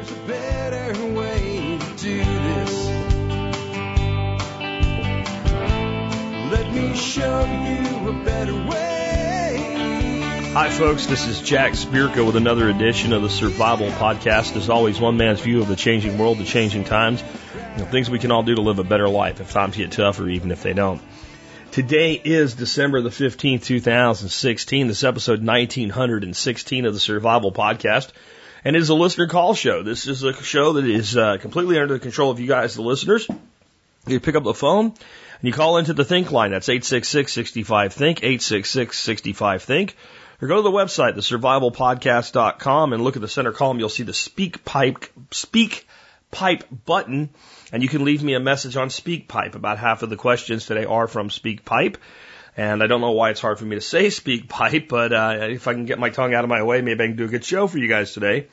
There's a better way to do this. Let me show you a better way. Hi, folks. This is Jack Spirko with another edition of the Survival Podcast. As always, one man's view of the changing world, the changing times, things we can all do to live a better life if times get tough or even if they don't. Today is December the 15th, 2016. This episode 1916 of the Survival Podcast. And it is a listener call show. This is a show that is uh, completely under the control of you guys, the listeners. You pick up the phone and you call into the Think line. That's 866-65-THINK, 866-65-THINK. Or go to the website, thesurvivalpodcast.com, and look at the center column. You'll see the speak pipe, speak pipe button, and you can leave me a message on SpeakPipe. About half of the questions today are from SpeakPipe. And I don't know why it's hard for me to say speak pipe, but uh, if I can get my tongue out of my way, maybe I can do a good show for you guys today.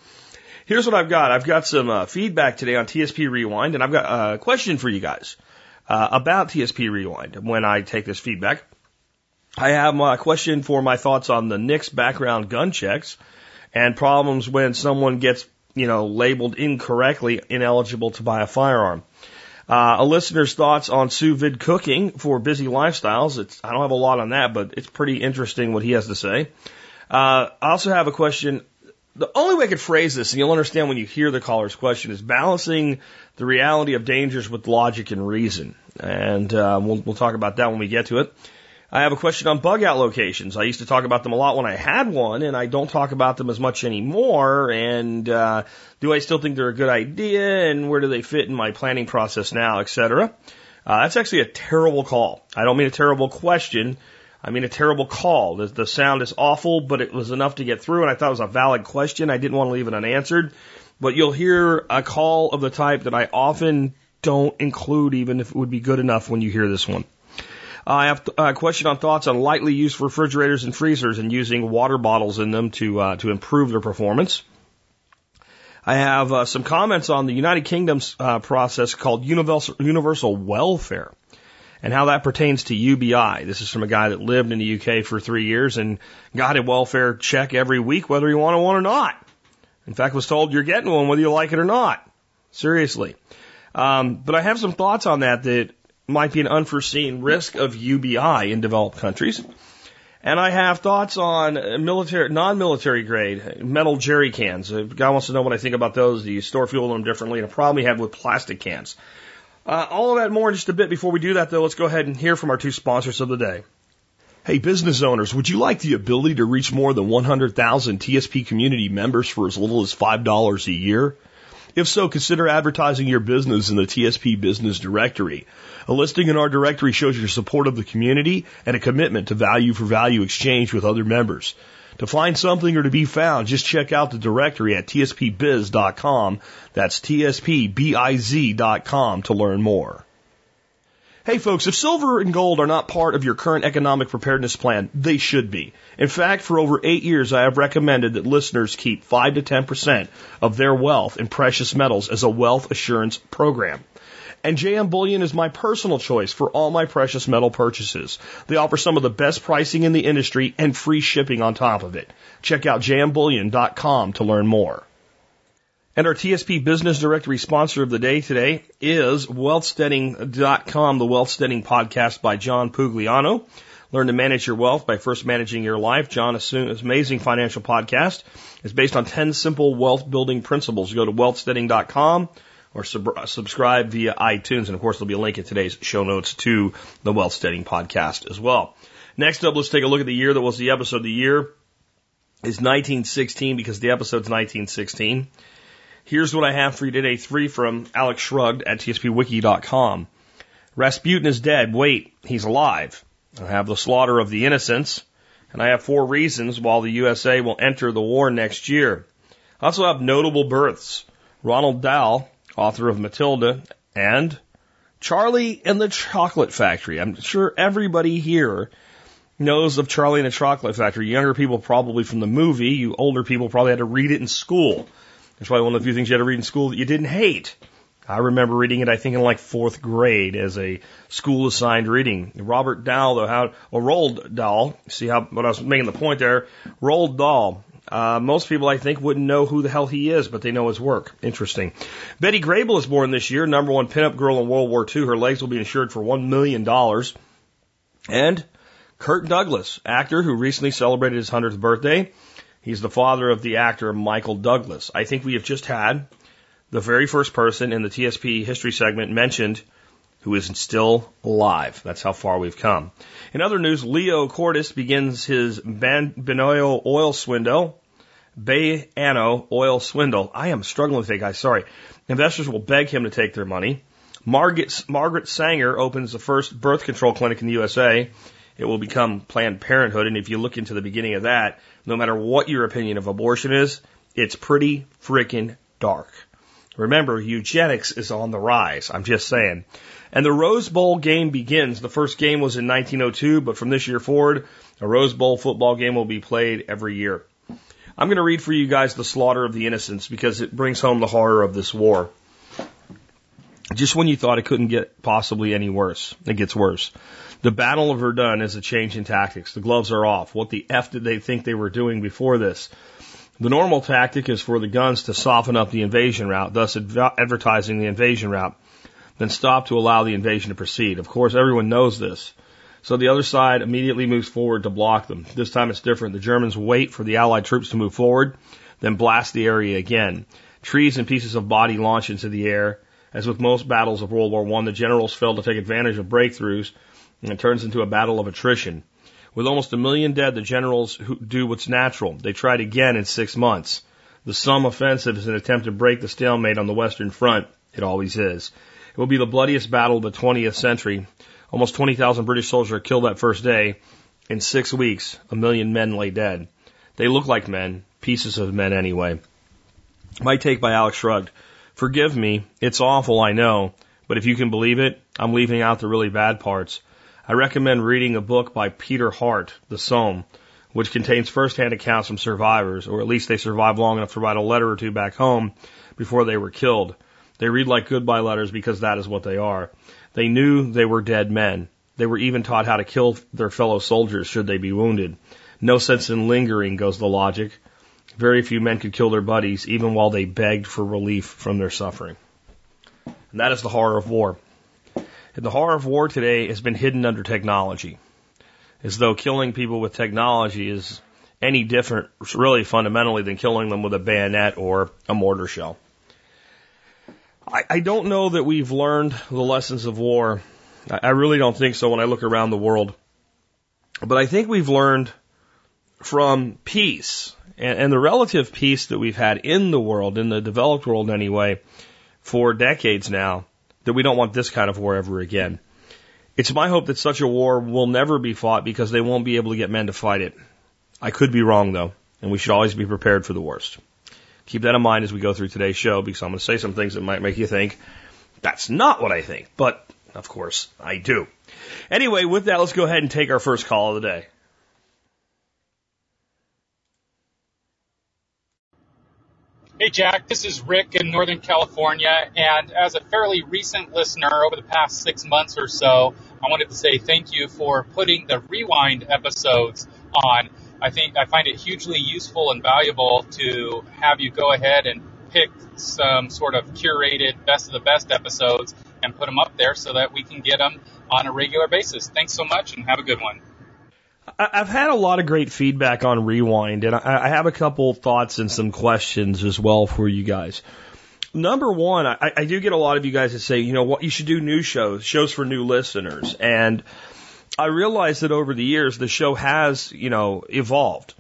Here's what I've got. I've got some uh, feedback today on TSP Rewind, and I've got a question for you guys uh, about TSP Rewind when I take this feedback. I have my question for my thoughts on the NICS background gun checks and problems when someone gets, you know, labeled incorrectly ineligible to buy a firearm. Uh, a listener's thoughts on sous vide cooking for busy lifestyles. It's, I don't have a lot on that, but it's pretty interesting what he has to say. Uh, I also have a question. The only way I could phrase this, and you'll understand when you hear the caller's question, is balancing the reality of dangers with logic and reason. And uh, we'll, we'll talk about that when we get to it. I have a question on bug out locations. I used to talk about them a lot when I had one, and I don't talk about them as much anymore. And uh, do I still think they're a good idea? And where do they fit in my planning process now, et cetera? Uh, that's actually a terrible call. I don't mean a terrible question. I mean a terrible call. The, the sound is awful, but it was enough to get through, and I thought it was a valid question. I didn't want to leave it unanswered. But you'll hear a call of the type that I often don't include, even if it would be good enough when you hear this one. I have a question on thoughts on lightly used refrigerators and freezers and using water bottles in them to uh, to improve their performance. I have uh, some comments on the United Kingdom's uh, process called universal, universal welfare and how that pertains to UBI. This is from a guy that lived in the UK for three years and got a welfare check every week, whether you wanted one or not. In fact, was told you're getting one whether you like it or not. Seriously. Um, but I have some thoughts on that that might be an unforeseen risk of UBI in developed countries. And I have thoughts on military, non-military grade metal jerry cans. A guy wants to know what I think about those. Do you store fuel in them differently? And a problem you have with plastic cans. Uh, all of that more in just a bit. Before we do that, though, let's go ahead and hear from our two sponsors of the day. Hey, business owners, would you like the ability to reach more than 100,000 TSP community members for as little as $5 a year? If so, consider advertising your business in the TSP Business Directory. A listing in our directory shows your support of the community and a commitment to value for value exchange with other members. To find something or to be found, just check out the directory at tspbiz.com. That's tspbiz.com to learn more. Hey folks, if silver and gold are not part of your current economic preparedness plan, they should be. In fact, for over eight years, I have recommended that listeners keep 5 to 10% of their wealth in precious metals as a wealth assurance program. And JM Bullion is my personal choice for all my precious metal purchases. They offer some of the best pricing in the industry and free shipping on top of it. Check out jmbullion.com to learn more. And our TSP Business Directory sponsor of the day today is wealthsteading.com, the Wealthsteading podcast by John Pugliano. Learn to manage your wealth by first managing your life. John John's amazing financial podcast is based on 10 simple wealth building principles. Go to wealthsteading.com or sub- subscribe via iTunes. And of course, there'll be a link in today's show notes to the Wealthsteading podcast as well. Next up, let's take a look at the year that was the episode. The year is 1916 because the episode's 1916. Here's what I have for you today. Three from Alex Shrugged at tspwiki.com. Rasputin is dead. Wait, he's alive. I have the slaughter of the innocents. And I have four reasons why the USA will enter the war next year. I also have notable births. Ronald Dahl, author of Matilda, and Charlie and the Chocolate Factory. I'm sure everybody here knows of Charlie and the Chocolate Factory. Younger people probably from the movie. You older people probably had to read it in school. It's probably one of the few things you had to read in school that you didn't hate. I remember reading it, I think, in like fourth grade as a school assigned reading. Robert Dahl, though, how, or Roald Dahl, see how, what I was making the point there, Roald Dahl, Uh, most people, I think, wouldn't know who the hell he is, but they know his work. Interesting. Betty Grable is born this year, number one pinup girl in World War II. Her legs will be insured for $1 million. And Kirk Douglas, actor who recently celebrated his 100th birthday. He's the father of the actor Michael Douglas. I think we have just had the very first person in the TSP history segment mentioned who is still alive. That's how far we've come. In other news, Leo Koretz begins his Banoio oil swindle. Bayano oil swindle. I am struggling with it, guys. Sorry. Investors will beg him to take their money. Margaret, Margaret Sanger opens the first birth control clinic in the USA. It will become Planned Parenthood. And if you look into the beginning of that, no matter what your opinion of abortion is, it's pretty freaking dark. Remember, eugenics is on the rise. I'm just saying. And the Rose Bowl game begins. The first game was in 1902, but from this year forward, a Rose Bowl football game will be played every year. I'm going to read for you guys the slaughter of the innocents because it brings home the horror of this war. Just when you thought it couldn't get possibly any worse, it gets worse. The Battle of Verdun is a change in tactics. The gloves are off. What the F did they think they were doing before this? The normal tactic is for the guns to soften up the invasion route, thus advertising the invasion route, then stop to allow the invasion to proceed. Of course, everyone knows this. So the other side immediately moves forward to block them. This time it's different. The Germans wait for the Allied troops to move forward, then blast the area again. Trees and pieces of body launch into the air. As with most battles of World War I, the generals failed to take advantage of breakthroughs, and it turns into a battle of attrition. With almost a million dead, the generals do what's natural. They tried again in six months. The Somme offensive is an attempt to break the stalemate on the Western Front. It always is. It will be the bloodiest battle of the 20th century. Almost 20,000 British soldiers are killed that first day. In six weeks, a million men lay dead. They look like men, pieces of men anyway. My take by Alex Shrugged. Forgive me, it's awful, I know, but if you can believe it, I'm leaving out the really bad parts. I recommend reading a book by Peter Hart, The Somme, which contains firsthand accounts from survivors, or at least they survived long enough to write a letter or two back home before they were killed. They read like goodbye letters because that is what they are. They knew they were dead men. They were even taught how to kill their fellow soldiers should they be wounded. No sense in lingering, goes the logic. Very few men could kill their buddies, even while they begged for relief from their suffering. And that is the horror of war. The horror of war today has been hidden under technology, as though killing people with technology is any different, really fundamentally, than killing them with a bayonet or a mortar shell. I, I don't know that we've learned the lessons of war. I, I really don't think so when I look around the world. But I think we've learned from peace and, and the relative peace that we've had in the world, in the developed world anyway, for decades now that we don't want this kind of war ever again. It's my hope that such a war will never be fought because they won't be able to get men to fight it. I could be wrong though, and we should always be prepared for the worst. Keep that in mind as we go through today's show because I'm going to say some things that might make you think that's not what I think, but of course I do. Anyway, with that, let's go ahead and take our first call of the day. Hey, Jack, this is Rick in Northern California. And as a fairly recent listener over the past six months or so, I wanted to say thank you for putting the rewind episodes on. I think I find it hugely useful and valuable to have you go ahead and pick some sort of curated best of the best episodes and put them up there so that we can get them on a regular basis. Thanks so much and have a good one. I've had a lot of great feedback on Rewind, and I have a couple thoughts and some questions as well for you guys. Number one, I, I do get a lot of you guys that say, you know what, you should do new shows, shows for new listeners. And I realize that over the years, the show has, you know, evolved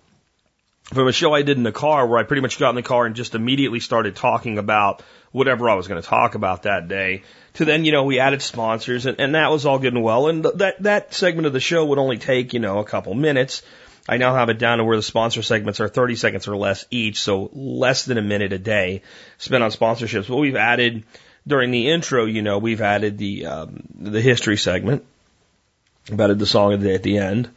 from a show I did in the car where I pretty much got in the car and just immediately started talking about whatever I was going to talk about that day to then, you know, we added sponsors and, and that was all good and well. And th- that, that segment of the show would only take, you know, a couple minutes. I now have it down to where the sponsor segments are 30 seconds or less each, so less than a minute a day spent on sponsorships. But we've added during the intro, you know, we've added the um, the history segment, we've added the song of the day at the end,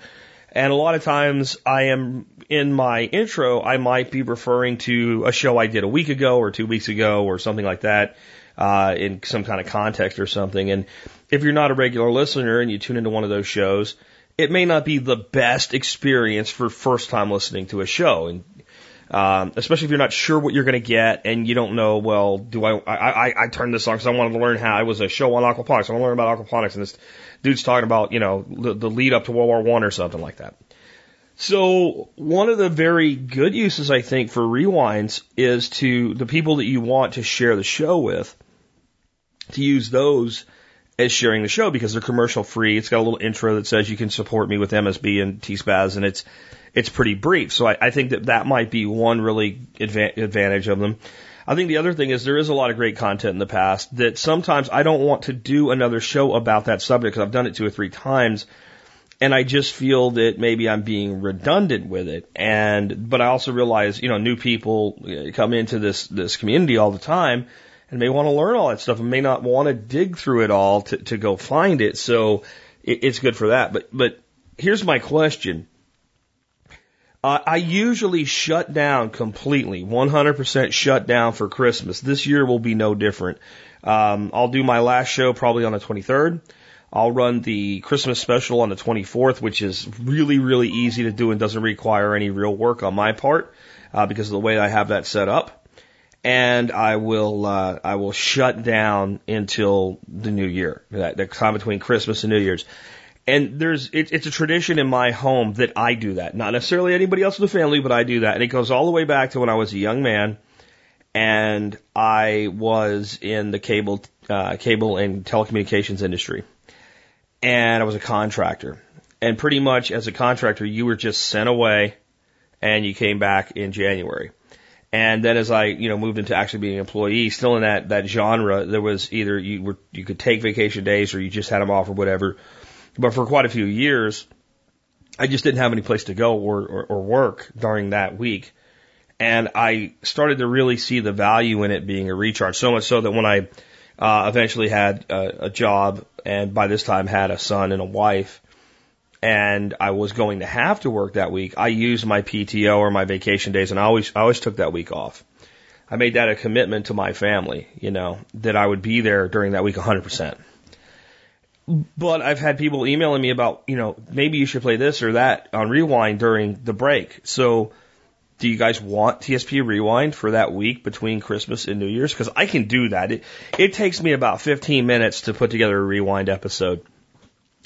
and a lot of times I am in my intro, I might be referring to a show I did a week ago or two weeks ago or something like that uh, in some kind of context or something. And if you're not a regular listener and you tune into one of those shows, it may not be the best experience for first time listening to a show. And Um, especially if you're not sure what you're going to get and you don't know, well, do I, I, I, I turned this on because I wanted to learn how, I was a show on aquaponics. I want to learn about aquaponics and this dude's talking about, you know, the, the lead up to World War One or something like that. So one of the very good uses, I think, for rewinds is to the people that you want to share the show with, to use those as sharing the show because they're commercial free. It's got a little intro that says you can support me with MSB and T-Spaz and it's, it's pretty brief. So I, I think that that might be one really adva- advantage of them. I think the other thing is there is a lot of great content in the past that sometimes I don't want to do another show about that subject because I've done it two or three times. And I just feel that maybe I'm being redundant with it. And, but I also realize, you know, new people uh, come into this, this community all the time and may want to learn all that stuff and may not want to dig through it all to, to go find it. So it, it's good for that. But, but here's my question. Uh, I usually shut down completely, 100% shut down for Christmas. This year will be no different. Um, I'll do my last show probably on the 23rd. I'll run the Christmas special on the 24th, which is really, really easy to do and doesn't require any real work on my part uh, because of the way I have that set up. And I will uh, I will shut down until the new year, that, time between Christmas and New Year's. And there's it, it's a tradition in my home that I do that. Not necessarily anybody else in the family, but I do that. And it goes all the way back to when I was a young man and I was in the cable uh, cable and telecommunications industry and I was a contractor. And pretty much as a contractor, you were just sent away and you came back in January. And then as I, you know, moved into actually being an employee, still in that, that genre, there was either you were, you could take vacation days or you just had them off or whatever. But for quite a few years, I just didn't have any place to go or, or, or work during that week. And I started to really see the value in it being a recharge. So much so that when I uh, eventually had a, a job and by this time had a son and a wife and I was going to have to work that week, I used my PTO or my vacation days and I always, I always took that week off. I made that a commitment to my family, you know, that I would be there during that week 100%. But I've had people emailing me about, you know, maybe you should play this or that on rewind during the break. So do you guys want TSP Rewind for that week between Christmas and New Year's? Because I can do that. It, it takes me about 15 minutes to put together a rewind episode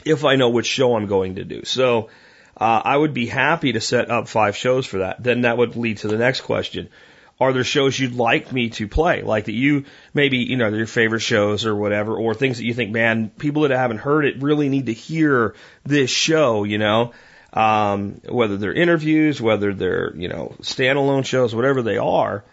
if I know which show I'm going to do. So uh, I would be happy to set up five shows for that. Then that would lead to the next question. Are there shows you'd like me to play? Like that you maybe, you know, your favorite shows or whatever, or things that you think, man, people that haven't heard it really need to hear this show, you know? um, whether they're interviews, whether they're, you know, standalone shows, whatever they are.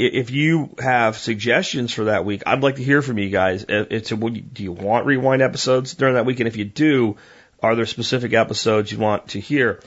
If you have suggestions for that week, I'd like to hear from you guys. It's a, do you want rewind episodes during that week? And if you do, are there specific episodes you want to hear?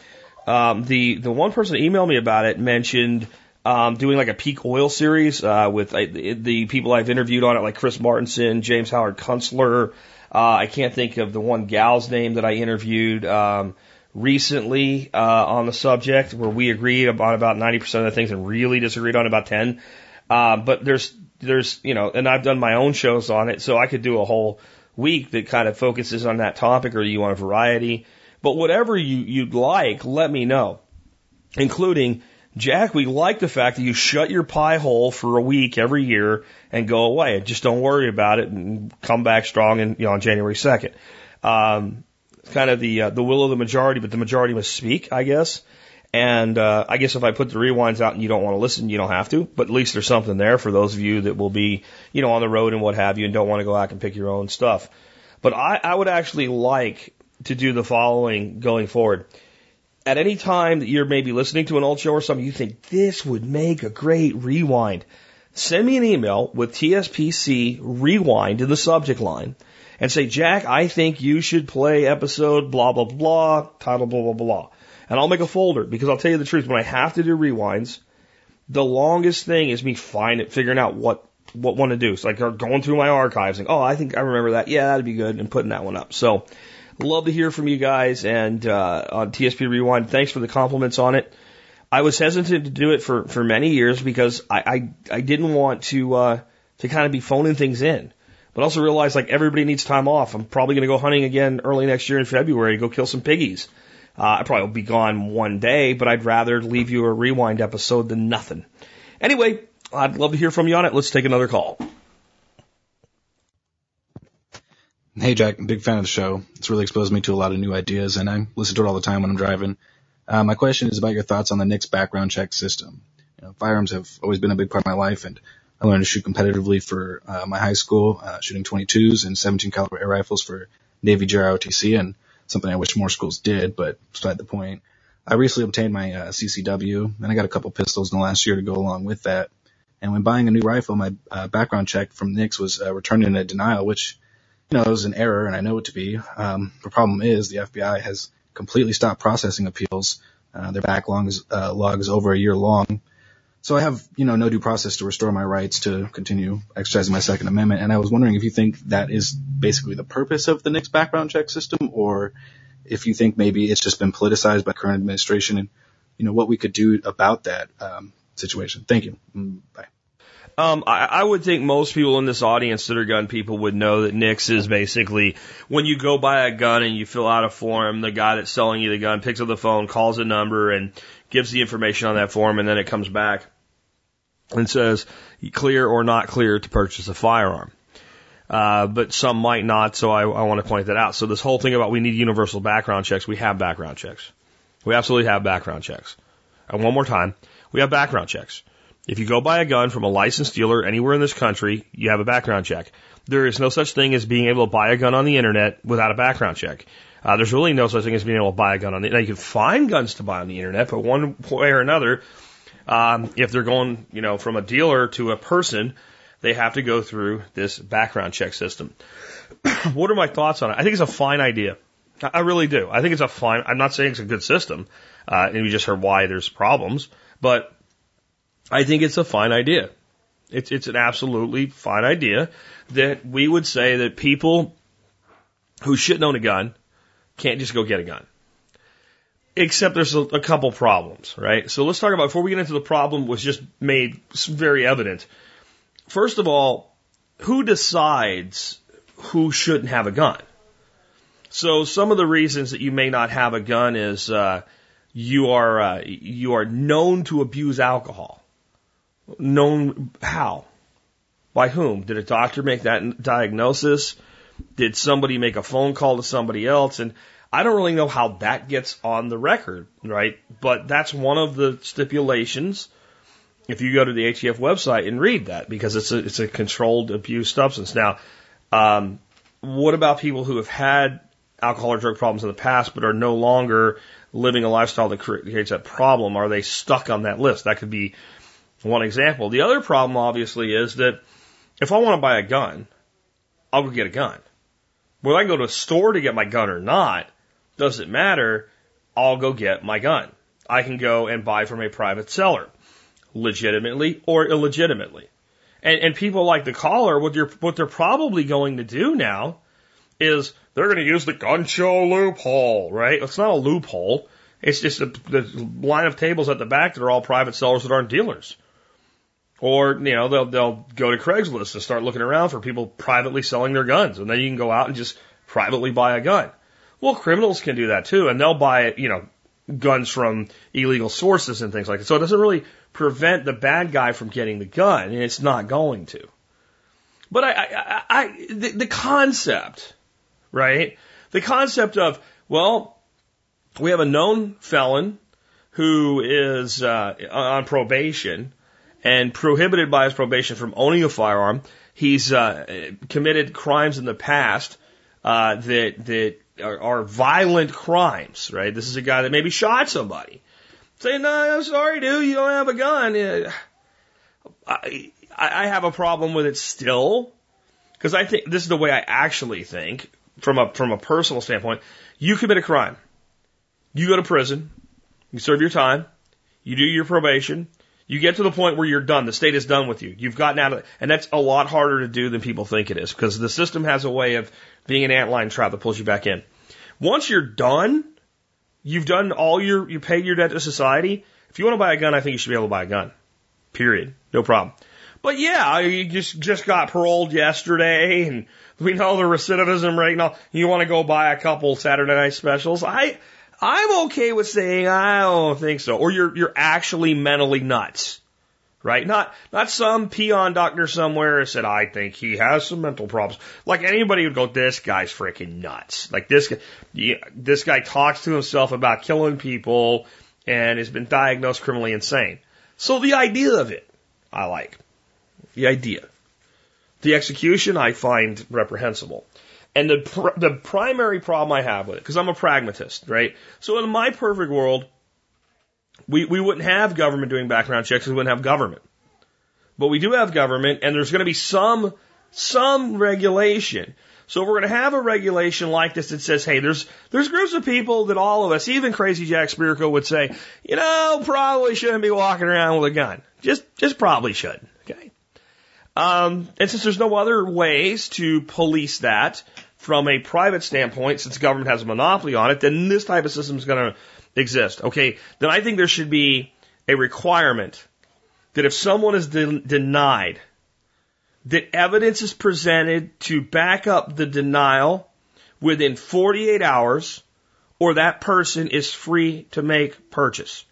Um, the the one person that emailed me about it mentioned um, doing like a peak oil series uh, with uh, the, people I've interviewed on it, like Chris Martenson, James Howard Kunstler. Uh, I can't think of the one gal's name that I interviewed. Um, recently uh, on the subject where we agreed on about 90% of the things and really disagreed on about 10. Uh, but there's, there's, you know, and I've done my own shows on it, so I could do a whole week that kind of focuses on that topic or you want a variety. But whatever you, you'd like, let me know. Including, Jack, we like the fact that you shut your pie hole for a week every year and go away. Just don't worry about it and come back strong and, you know, on January 2nd. Um, kind of the uh, the will of the majority, but the majority must speak, I guess. And uh, I guess if I put the rewinds out and you don't want to listen, you don't have to. But at least there's something there for those of you that will be, you know, on the road and what have you, and don't want to go out and pick your own stuff. But I, I would actually like to do the following going forward. At any time that you're maybe listening to an old show or something, you think this would make a great rewind. Send me an email with TSPC rewind in the subject line and say, Jack, I think you should play episode blah, blah, blah, title blah, blah, blah. And I'll make a folder because I'll tell you the truth. When I have to do rewinds, the longest thing is me finding, figuring out what, what one to do. So like going through my archives and, oh, I think I remember that. Yeah, that'd be good. And putting that one up. So love to hear from you guys and, uh, on TSP Rewind. Thanks for the compliments on it. I was hesitant to do it for, for many years because I, I, I didn't want to, uh, to kind of be phoning things in but also realize like everybody needs time off. I'm probably going to go hunting again early next year in February, go kill some piggies. Uh, I probably will be gone one day, but I'd rather leave you a rewind episode than nothing. Anyway, I'd love to hear from you on it. Let's take another call. Hey Jack, I'm a big fan of the show. It's really exposed me to a lot of new ideas and I listen to it all the time when I'm driving. Uh, my question is about your thoughts on the NICS background check system. You know, firearms have always been a big part of my life and I learned to shoot competitively for uh, my high school, uh, shooting 22s and 17 caliber air rifles for Navy JROTC, and something I wish more schools did, but beside the point. I recently obtained my uh, CCW and I got a couple pistols in the last year to go along with that. And when buying a new rifle, my uh, background check from NICS was uh, returned in a denial, which you know, was an error and I know it to be. Um, the problem is the FBI has completely stopped processing appeals. Uh, their backlog is, uh, log is over a year long. So I have, you know, no due process to restore my rights to continue exercising my Second Amendment. And I was wondering if you think that is basically the purpose of the NICS background check system or if you think maybe it's just been politicized by current administration and, you know, what we could do about that, um, situation. Thank you. Mm, bye. Um, I, I would think most people in this audience that are gun people would know that NICS is basically when you go buy a gun and you fill out a form, the guy that's selling you the gun picks up the phone, calls a number, and gives the information on that form, and then it comes back and says clear or not clear to purchase a firearm. Uh, but some might not, so I, I want to point that out. So this whole thing about we need universal background checks, we have background checks. We absolutely have background checks. And one more time, we have background checks. If you go buy a gun from a licensed dealer anywhere in this country, you have a background check. There is no such thing as being able to buy a gun on the internet without a background check. Uh, there's really no such thing as being able to buy a gun on the. Now you can find guns to buy on the internet, but one way or another, um, if they're going, you know, from a dealer to a person, they have to go through this background check system. what are my thoughts on it? I think it's a fine idea. I really do. I think it's a fine. I'm not saying it's a good system, uh, and we just heard why there's problems, but I think it's a fine idea. It's, it's an absolutely fine idea that we would say that people who shouldn't own a gun can't just go get a gun. Except there's a, a couple problems, right? So let's talk about, before we get into the problem, was just made very evident. First of all, who decides who shouldn't have a gun? So some of the reasons that you may not have a gun is uh, you are uh, you are known to abuse alcohol. Known how? By whom? Did a doctor make that diagnosis? Did somebody make a phone call to somebody else? And I don't really know how that gets on the record, right? But that's one of the stipulations. If you go to the ATF website and read that, because it's a it's a controlled abuse substance. Now, um, what about people who have had alcohol or drug problems in the past but are no longer living a lifestyle that creates that problem? Are they stuck on that list? That could be one example. The other problem, obviously, is that if I want to buy a gun, I'll go get a gun. Whether I go to a store to get my gun or not, doesn't matter. I'll go get my gun. I can go and buy from a private seller, legitimately or illegitimately. And, and people like the caller, what they're, what they're probably going to do now is they're going to use the gun show loophole, right? It's not a loophole. It's just a, the line of tables at the back that are all private sellers that aren't dealers. Or, you know, they'll, they'll go to Craigslist and start looking around for people privately selling their guns. And then you can go out and just privately buy a gun. Well, criminals can do that too. And they'll buy, you know, guns from illegal sources and things like that. So it doesn't really prevent the bad guy from getting the gun. And it's not going to. But I, I, I the, the concept, right? The concept of, well, we have a known felon who is uh, on probation and prohibited by his probation from owning a firearm. He's uh, committed crimes in the past uh, that that are, are violent crimes. Right? This is a guy that maybe shot somebody. Saying, "No, I'm sorry, dude, you don't have a gun." I I have a problem with it still because I think this is the way I actually think from a from a personal standpoint. You commit a crime, you go to prison, you serve your time, you do your probation, you get to the point where you're done. The state is done with you. You've gotten out of it. And that's a lot harder to do than people think it is because the system has a way of being an antlion trap that pulls you back in. Once you're done, you've done all your, you paid your debt to society. If you want to buy a gun, I think you should be able to buy a gun. Period. No problem. But yeah, you just, just got paroled yesterday and we know the recidivism rate and all. You want to go buy a couple Saturday night specials. I, I'm okay with saying I don't think so, or you're you're actually mentally nuts, right? Not not some peon doctor somewhere said I think he has some mental problems. Like anybody would go, this guy's freaking nuts. Like this guy, yeah, this guy talks to himself about killing people and has been diagnosed criminally insane. So the idea of it, I like the idea. The execution I find reprehensible. And the pr- the primary problem I have with it, because I'm a pragmatist, right? So in my perfect world, we we wouldn't have government doing background checks. We wouldn't have government, but we do have government, and there's going to be some some regulation. So we're going to have a regulation like this that says, hey, there's there's groups of people that all of us, even Crazy Jack Spirko, would say, you know, probably shouldn't be walking around with a gun. Just just probably should. Okay. Um, and since there's no other ways to police that from a private standpoint, since government has a monopoly on it, then this type of system is going to exist. Okay, then I think there should be a requirement that if someone is de- denied, that evidence is presented to back up the denial within 48 hours, or that person is free to make purchase.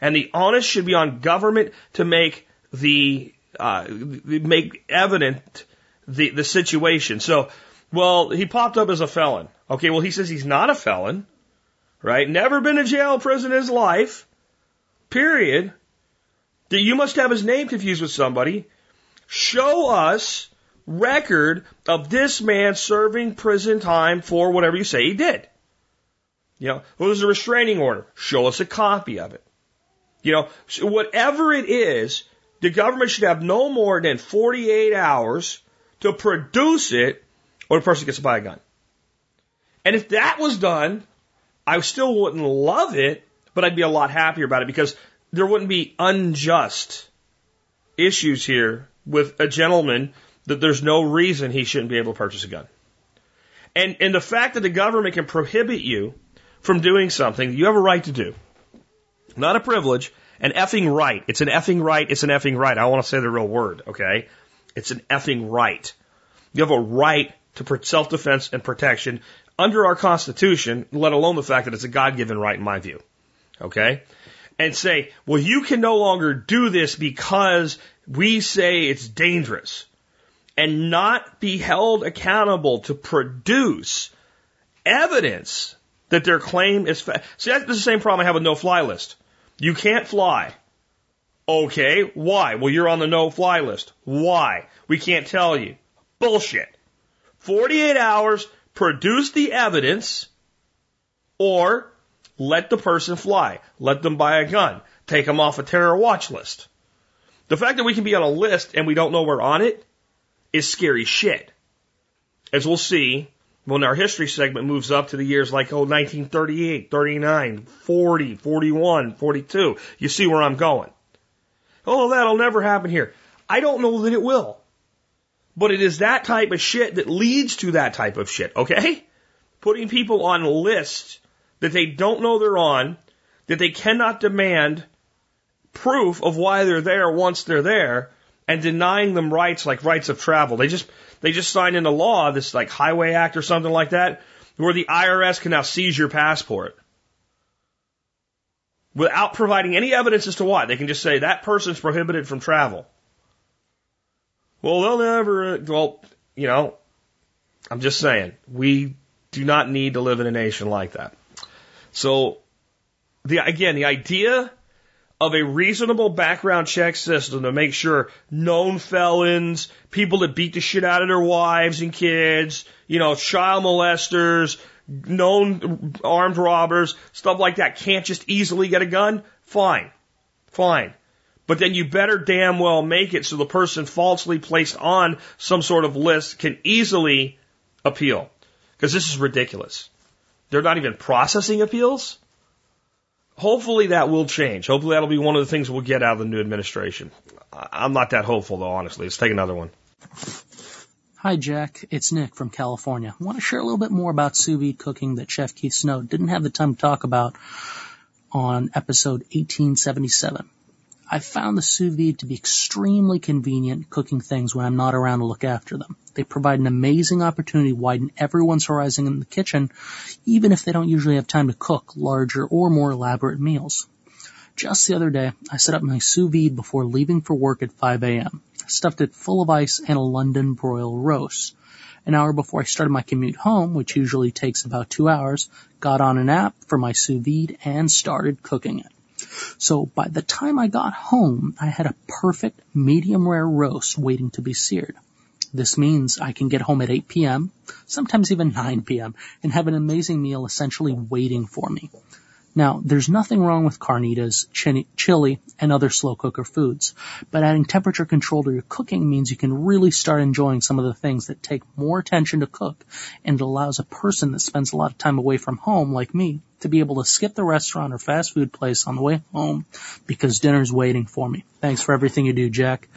And the onus should be on government to make the uh, make evident the the situation. So, well, he popped up as a felon. Okay, well, he says he's not a felon, right? Never been to jail or prison in his life. Period. That you must have his name confused with somebody. Show us record of this man serving prison time for whatever you say he did. You know, well, there's a restraining order. Show us a copy of it. You know, whatever it is, the government should have no more than 48 hours to produce it or the person gets to buy a gun. And if that was done, I still wouldn't love it, but I'd be a lot happier about it because there wouldn't be unjust issues here with a gentleman that there's no reason he shouldn't be able to purchase a gun. And, and the fact that the government can prohibit you from doing something you have a right to do, not a privilege, an effing right. It's an effing right. It's an effing right. I want to say the real word, okay? It's an effing right. You have a right to self defense and protection under our Constitution, let alone the fact that it's a God given right in my view. Okay? And say, well, you can no longer do this because we say it's dangerous and not be held accountable to produce evidence that their claim is. Fa- See, that's the same problem I have with no fly list. You can't fly. Okay, why? Well, you're on the no fly list. Why? We can't tell you. Bullshit. 48 hours, produce the evidence, or let the person fly. Let them buy a gun. Take them off a terror watch list. The fact that we can be on a list and we don't know we're on it is scary shit. As we'll see when our history segment moves up to the years like, oh, 1938, 39, 40, 41, 42, you see where I'm going. Oh, that'll never happen here. I don't know that it will. But it is that type of shit that leads to that type of shit, okay? Putting people on lists that they don't know they're on, that they cannot demand proof of why they're there once they're there, and denying them rights like rights of travel. They just they just signed into law this like Highway Act or something like that, where the IRS can now seize your passport without providing any evidence as to why. They can just say that person's prohibited from travel. Well, they'll never. Well, you know, I'm just saying we do not need to live in a nation like that. So, the again, the idea of a reasonable background check system to make sure known felons, people that beat the shit out of their wives and kids, you know, child molesters, known armed robbers, stuff like that can't just easily get a gun, fine. Fine. But then you better damn well make it so the person falsely placed on some sort of list can easily appeal. Because this is ridiculous. They're not even processing appeals. Hopefully that will change. Hopefully that'll be one of the things we'll get out of the new administration. I'm not that hopeful though, honestly. Let's take another one. Hi Jack, it's Nick from California. I want to share a little bit more about sous vide cooking that Chef Keith Snow didn't have the time to talk about on episode 1877. I found the sous vide to be extremely convenient cooking things when I'm not around to look after them. They provide an amazing opportunity to widen everyone's horizon in the kitchen, even if they don't usually have time to cook larger or more elaborate meals. Just the other day, I set up my sous vide before leaving for work at 5 a.m. Stuffed it full of ice and a London broil roast. An hour before I started my commute home, which usually takes about two hours, got on an app for my sous vide and started cooking it. So by the time I got home, I had a perfect medium rare roast waiting to be seared. This means I can get home at 8 p.m., sometimes even 9 p.m., and have an amazing meal essentially waiting for me. Now, there's nothing wrong with carnitas, chili, and other slow cooker foods, but adding temperature control to your cooking means you can really start enjoying some of the things that take more attention to cook, and it allows a person that spends a lot of time away from home, like me, to be able to skip the restaurant or fast food place on the way home because dinner's waiting for me. Thanks for everything you do, Jack.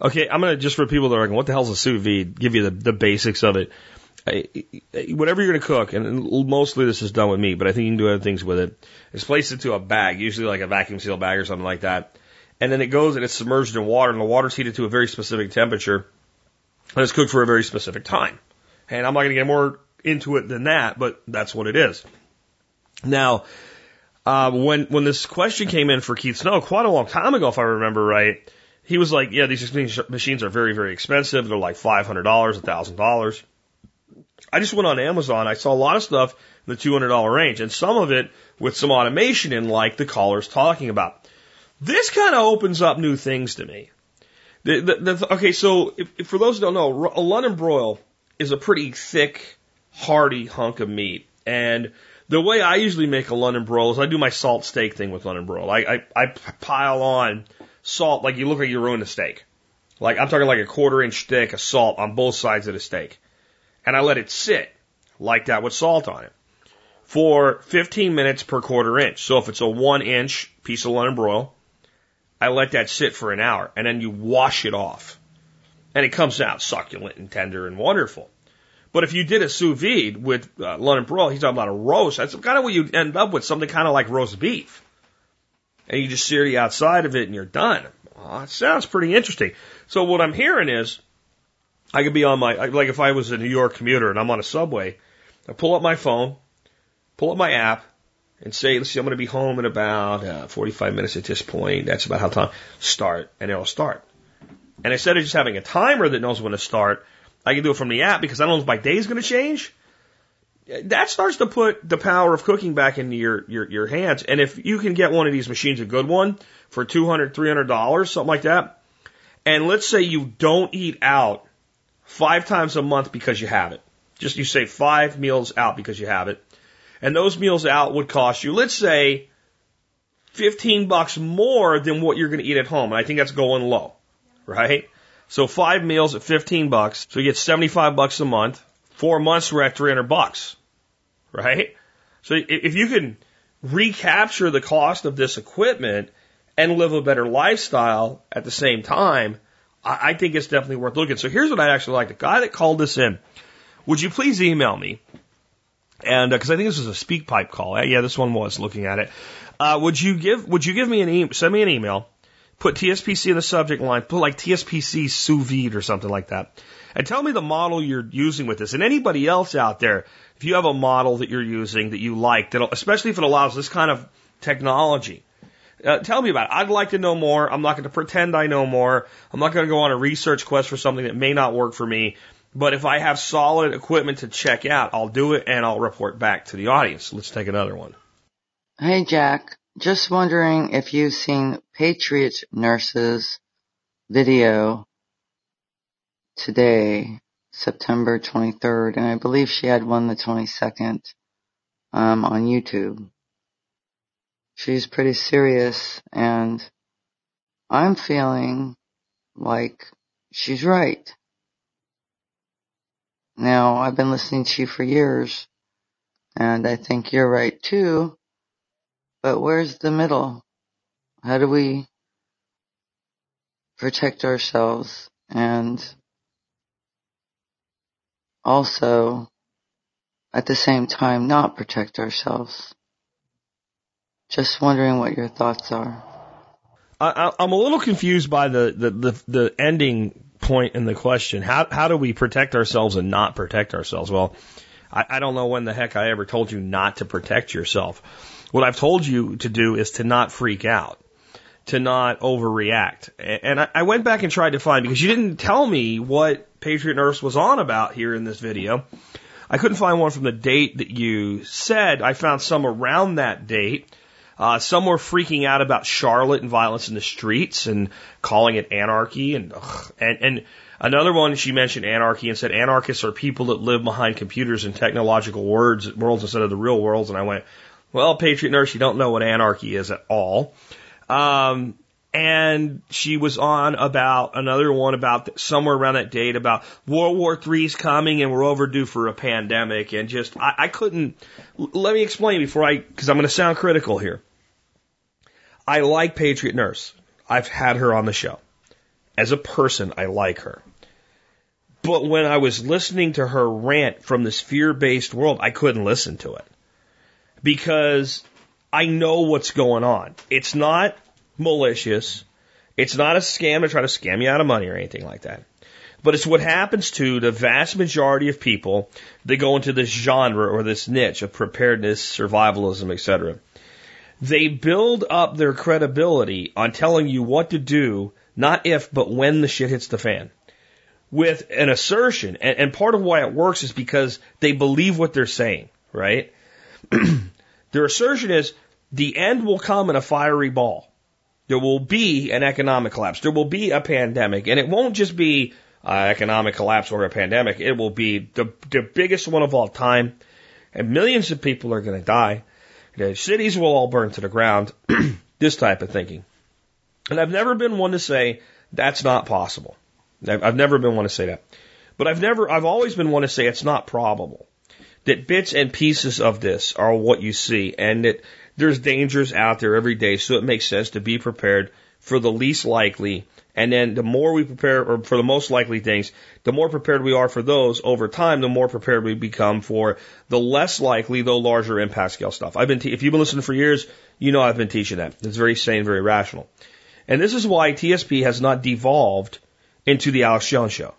Okay, I'm gonna just for people that are like, what the hell's a sous vide? Give you the, the basics of it whatever you're going to cook, and mostly this is done with meat, but I think you can do other things with it. is place it to a bag, usually like a vacuum seal bag or something like that. And then it goes and it's submerged in water, and the water's heated to a very specific temperature, and it's cooked for a very specific time. And I'm not going to get more into it than that, but that's what it is. Now, uh, when when this question came in for Keith Snow quite a long time ago, if I remember right, he was like, "Yeah, these machines are very very expensive. They're like five hundred dollars, thousand dollars." I just went on Amazon. I saw a lot of stuff in the $200 range and some of it with some automation in like the caller's talking about. This kind of opens up new things to me. The, the, the, okay, so if, if for those who don't know, a uh, London broil is a pretty thick, hearty hunk of meat. And the way I usually make a London broil is I do my salt steak thing with London broil. I, I, I pile on salt like you look like you ruined a steak. Like I'm talking like a quarter inch thick of salt on both sides of the steak and I let it sit like that with salt on it for 15 minutes per quarter inch. So if it's a one inch piece of London broil, I let that sit for an hour and then you wash it off and it comes out succulent and tender and wonderful. But if you did a sous vide with uh, London broil, he's talking about a roast. That's kind of what you end up with, something kind of like roast beef. And you just sear the outside of it and you're done. Well, sounds pretty interesting. So what I'm hearing is I could be on my, like if I was a New York commuter and I'm on a subway, I pull up my phone, pull up my app, and say, let's see, I'm going to be home in about uh, 45 minutes at this point. That's about how time. Start, and it'll start. And instead of just having a timer that knows when to start, I can do it from the app because I don't know if my day is going to change. That starts to put the power of cooking back into your, your, your hands. And if you can get one of these machines, a good one, for $200, $300, something like that, and let's say you don't eat out five times a month because you have it. Just you say five meals out because you have it. And those meals out would cost you, let's say, 15 bucks more than what you're going to eat at home. And I think that's going low, right? So five meals at 15 bucks. So you get 75 bucks a month. Four months we're at 300 bucks, right? So if you can recapture the cost of this equipment and live a better lifestyle at the same time, I, I think it's definitely worth looking. So here's what I actually like. The guy that called this in, would you please email me? And because uh, I think this was a speak pipe call. Uh, yeah, this one was looking at it. Uh, would you give Would you give me an email? Send me an email. Put TSPC in the subject line. Put like TSPC sous vide or something like that. And tell me the model you're using with this. And anybody else out there, if you have a model that you're using that you like, that especially if it allows this kind of technology, uh, tell me about it. I'd like to know more. I'm not going to pretend I know more. I'm not going to go on a research quest for something that may not work for me. But if I have solid equipment to check out, I'll do it and I'll report back to the audience. Let's take another one. Hey, Jack. Just wondering if you've seen Patriot Nurse's video today, September 23rd, and I believe she had one the 22nd um, on YouTube she's pretty serious and I'm feeling like she's right. Now, I've been listening to you for years and I think you're right too, but where's the middle? How do we protect ourselves and also at the same time not protect ourselves? Just wondering what your thoughts are. I, am a little confused by the, the, the, the ending point in the question. How, how do we protect ourselves and not protect ourselves? Well, I, I don't know when the heck I ever told you not to protect yourself. What I've told you to do is to not freak out, to not overreact. And I, I went back and tried to find, because you didn't tell me what Patriot Nurse was on about here in this video. I couldn't find one from the date that you said. I found some around that date. Uh, some were freaking out about Charlotte and violence in the streets and calling it anarchy and ugh, and and another one she mentioned anarchy and said anarchists are people that live behind computers and technological words worlds instead of the real worlds and I went well Patriot Nurse you don't know what anarchy is at all um, and she was on about another one about somewhere around that date about World War III's coming and we're overdue for a pandemic and just I, I couldn't. Let me explain before I because I'm going to sound critical here. I like Patriot Nurse. I've had her on the show. As a person, I like her. But when I was listening to her rant from this fear based world, I couldn't listen to it because I know what's going on. It's not malicious. It's not a scam to try to scam you out of money or anything like that. But it's what happens to the vast majority of people that go into this genre or this niche of preparedness, survivalism, etc. They build up their credibility on telling you what to do, not if, but when the shit hits the fan. With an assertion, and, and part of why it works is because they believe what they're saying, right? their assertion is the end will come in a fiery ball. There will be an economic collapse. There will be a pandemic. And it won't just be uh, economic collapse or a pandemic. It will be the, the biggest one of all time. And millions of people are going to die. Cities will all burn to the ground. this type of thinking. And I've never been one to say that's not possible. I've never been one to say that. But I've never, I've always been one to say it's not probable. That bits and pieces of this are what you see and that there's dangers out there every day, so it makes sense to be prepared for the least likely. And then the more we prepare or for the most likely things, the more prepared we are for those over time, the more prepared we become for the less likely, though larger impact scale stuff. I've been, te- if you've been listening for years, you know I've been teaching that. It's very sane, very rational. And this is why TSP has not devolved into the Alex Jones show,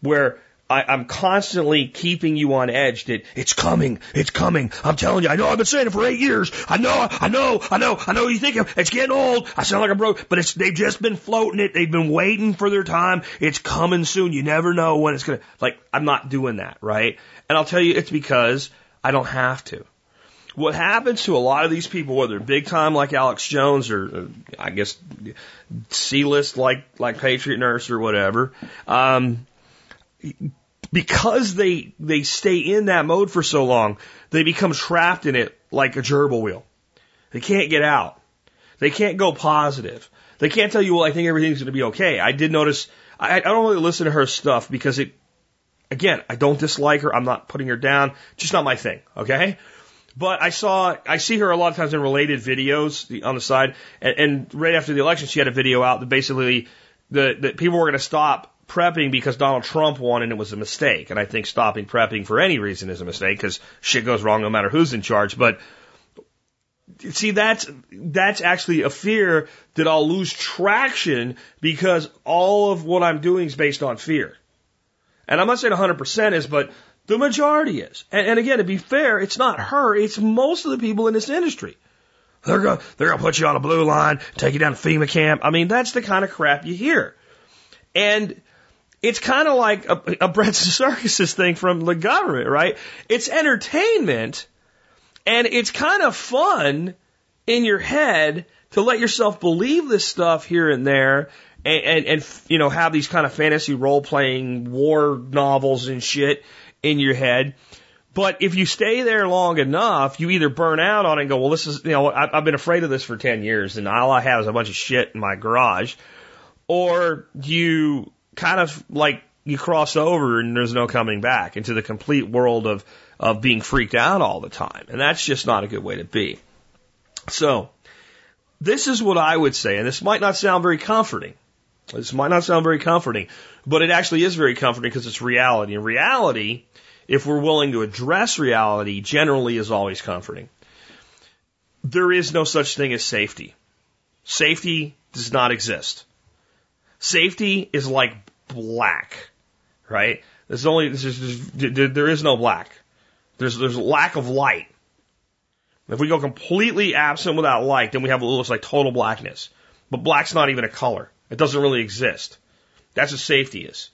where I, I'm constantly keeping you on edge that it's coming, it's coming. I'm telling you, I know I've been saying it for eight years. I know, I know, I know, I know you think it's getting old. I sound like a broke, but it's, they've just been floating it. They've been waiting for their time. It's coming soon. You never know when it's going to, like, I'm not doing that, right? And I'll tell you, it's because I don't have to. What happens to a lot of these people, whether big time like Alex Jones or, or I guess C list like, like Patriot Nurse or whatever, um, because they they stay in that mode for so long, they become trapped in it like a gerbil wheel. They can't get out. They can't go positive. They can't tell you, well, I think everything's going to be okay. I did notice. I, I don't really listen to her stuff because it. Again, I don't dislike her. I'm not putting her down. Just not my thing. Okay. But I saw, I see her a lot of times in related videos on the side, and, and right after the election, she had a video out that basically the, the people were going to stop prepping because Donald Trump won and it was a mistake. And I think stopping prepping for any reason is a mistake because shit goes wrong no matter who's in charge. But see, that's, that's actually a fear that I'll lose traction because all of what I'm doing is based on fear. And I'm not saying 100% is, but the majority is. And, and again, to be fair, it's not her, it's most of the people in this industry. They're gonna, they're gonna put you on a blue line, take you down to FEMA camp. I mean, that's the kind of crap you hear. And it's kind of like a, a Brett Circus's thing from the government, right? It's entertainment and it's kind of fun in your head to let yourself believe this stuff here and there and, and, and you know, have these kind of fantasy role playing war novels and shit in your head. But if you stay there long enough, you either burn out on it and go, well, this is, you know, I, I've been afraid of this for 10 years and all I have is a bunch of shit in my garage. Or you kind of like you cross over and there's no coming back into the complete world of, of being freaked out all the time. And that's just not a good way to be. So, this is what I would say, and this might not sound very comforting. This might not sound very comforting, but it actually is very comforting because it's reality. And reality, if we're willing to address reality, generally is always comforting. There is no such thing as safety. Safety does not exist. Safety is like black, right? There's only this is there's, there is no black. There's there's lack of light. If we go completely absent without light, then we have what looks like total blackness. But black's not even a color. It doesn't really exist. That's what safety is.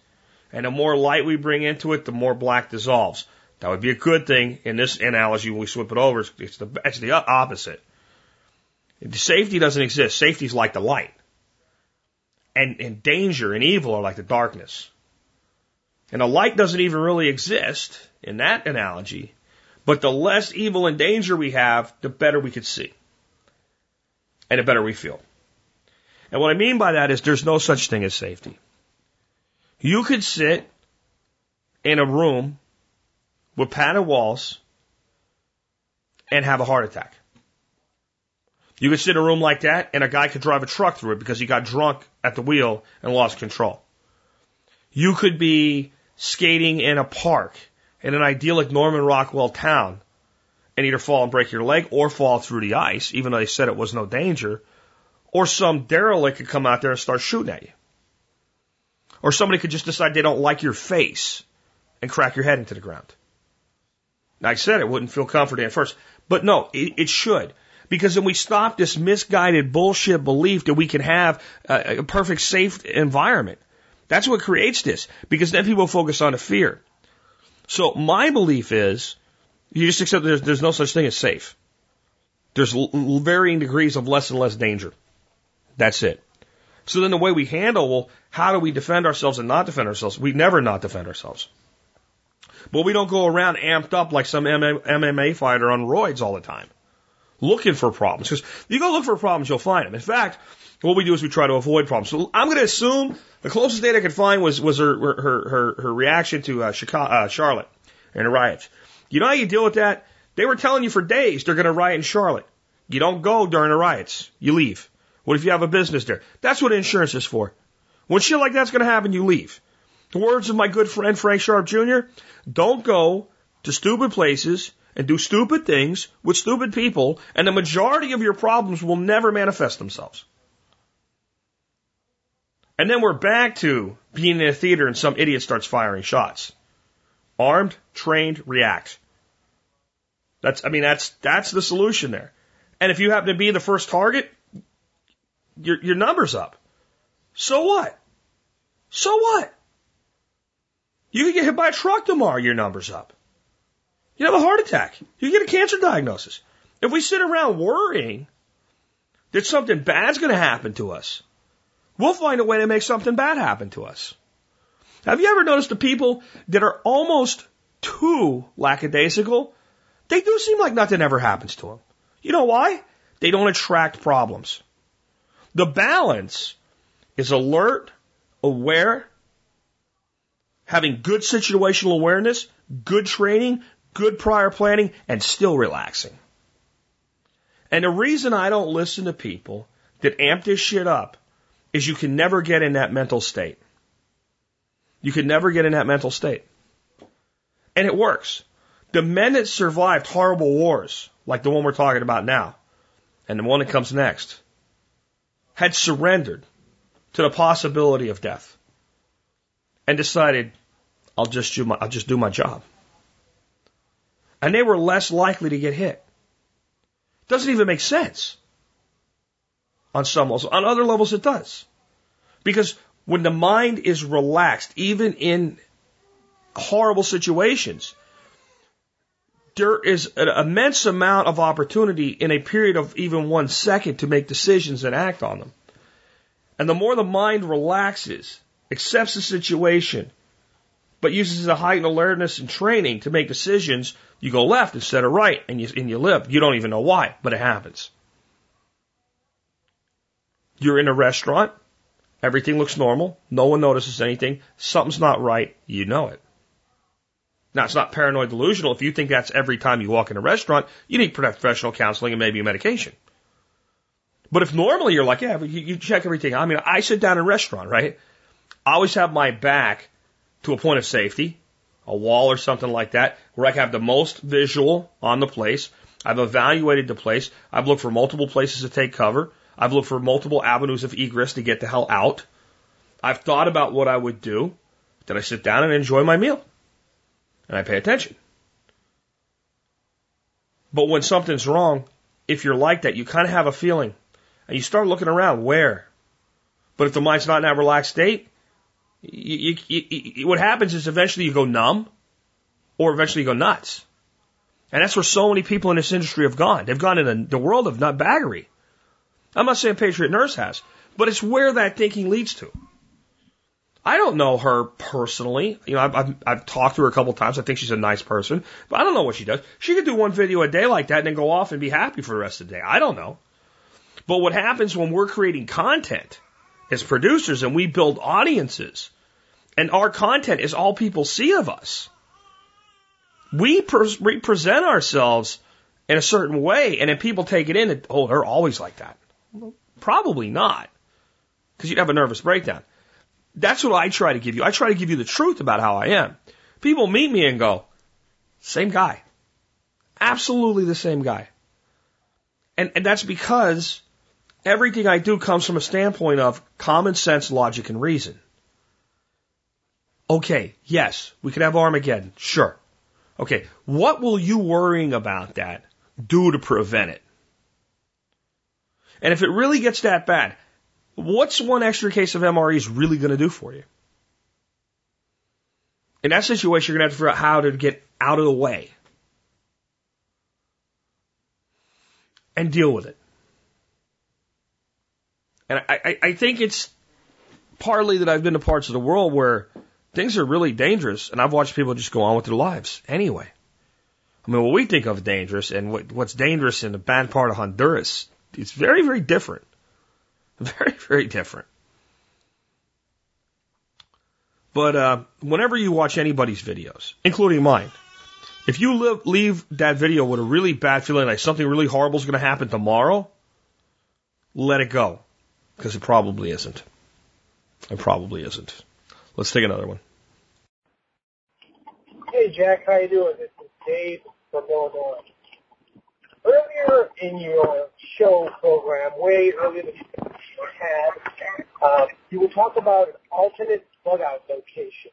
And the more light we bring into it, the more black dissolves. That would be a good thing in this analogy when we flip it over. It's the, it's the opposite. Safety doesn't exist. Safety is like the light. And, and danger and evil are like the darkness. And the light doesn't even really exist in that analogy. But the less evil and danger we have, the better we could see. And the better we feel. And what I mean by that is there's no such thing as safety. You could sit in a room with padded walls and have a heart attack. You could sit in a room like that and a guy could drive a truck through it because he got drunk at the wheel and lost control. You could be skating in a park in an idyllic Norman Rockwell town and either fall and break your leg or fall through the ice, even though they said it was no danger, or some derelict could come out there and start shooting at you. Or somebody could just decide they don't like your face and crack your head into the ground. I said it wouldn't feel comforting at first, but no, it, it should. Because then we stop this misguided bullshit belief that we can have a, a perfect safe environment. That's what creates this. Because then people focus on the fear. So my belief is you just accept there's, there's no such thing as safe. There's varying degrees of less and less danger. That's it. So then the way we handle, well, how do we defend ourselves and not defend ourselves? We never not defend ourselves. But we don't go around amped up like some MMA fighter on roids all the time, looking for problems. Because you go look for problems, you'll find them. In fact, what we do is we try to avoid problems. So I'm going to assume the closest date I could find was was her her her, her reaction to uh, Chicago, uh, Charlotte and the riots. You know how you deal with that? They were telling you for days they're going to riot in Charlotte. You don't go during the riots. You leave. What if you have a business there? That's what insurance is for. When shit like that's going to happen, you leave. The words of my good friend Frank Sharp Jr. Don't go to stupid places and do stupid things with stupid people, and the majority of your problems will never manifest themselves. And then we're back to being in a theater and some idiot starts firing shots. Armed, trained, react. That's, I mean, that's, that's the solution there. And if you happen to be the first target, your, your number's up. So what? So what? You could get hit by a truck tomorrow, your number's up. You have a heart attack. You get a cancer diagnosis. If we sit around worrying that something bad's going to happen to us, We'll find a way to make something bad happen to us. Have you ever noticed the people that are almost too lackadaisical? They do seem like nothing ever happens to them. You know why? They don't attract problems. The balance is alert, aware, having good situational awareness, good training, good prior planning, and still relaxing. And the reason I don't listen to people that amp this shit up is you can never get in that mental state. You can never get in that mental state. And it works. The men that survived horrible wars, like the one we're talking about now, and the one that comes next, had surrendered to the possibility of death and decided, I'll just do my, I'll just do my job. And they were less likely to get hit. Doesn't even make sense on some levels. On other levels, it does. Because when the mind is relaxed, even in horrible situations, there is an immense amount of opportunity in a period of even one second to make decisions and act on them. And the more the mind relaxes, accepts the situation, but uses a heightened alertness and training to make decisions, you go left instead of right and you, and you live. You don't even know why, but it happens. You're in a restaurant. Everything looks normal. No one notices anything. Something's not right. You know it. Now, it's not paranoid delusional. If you think that's every time you walk in a restaurant, you need professional counseling and maybe medication. But if normally you're like, yeah, you, you check everything. I mean, I sit down in a restaurant, right? I always have my back to a point of safety, a wall or something like that, where I can have the most visual on the place. I've evaluated the place. I've looked for multiple places to take cover. I've looked for multiple avenues of egress to get the hell out. I've thought about what I would do. Then I sit down and enjoy my meal. And I pay attention. But when something's wrong, if you're like that, you kind of have a feeling. And you start looking around, where? But if the mind's not in that relaxed state, you, you, you, what happens is eventually you go numb or eventually you go nuts. And that's where so many people in this industry have gone. They've gone in the world of nutbaggery. I'm not saying Patriot Nurse has, but it's where that thinking leads to. I don't know her personally. You know, I've, I've, I've talked to her a couple times. I think she's a nice person, but I don't know what she does. She could do one video a day like that and then go off and be happy for the rest of the day. I don't know. But what happens when we're creating content as producers and we build audiences and our content is all people see of us, we, pre- we present ourselves in a certain way and then people take it in oh, they're always like that. Probably not because you'd have a nervous breakdown. That's what I try to give you. I try to give you the truth about how I am. People meet me and go, same guy. Absolutely the same guy. And, and that's because everything I do comes from a standpoint of common sense, logic, and reason. Okay, yes, we could have Armageddon, sure. Okay, what will you worrying about that do to prevent it? And if it really gets that bad, what's one extra case of MREs really going to do for you? In that situation, you're going to have to figure out how to get out of the way and deal with it. And I, I, I think it's partly that I've been to parts of the world where things are really dangerous, and I've watched people just go on with their lives anyway. I mean, what we think of as dangerous and what, what's dangerous in the bad part of Honduras, it's very, very different. Very, very different. But uh, whenever you watch anybody's videos, including mine, if you live, leave that video with a really bad feeling like something really horrible is going to happen tomorrow, let it go. Because it probably isn't. It probably isn't. Let's take another one. Hey Jack, how you doing? This is Dave from Illinois. Earlier in your show program, way earlier than you had, uh, you would talk about an alternate bug out location.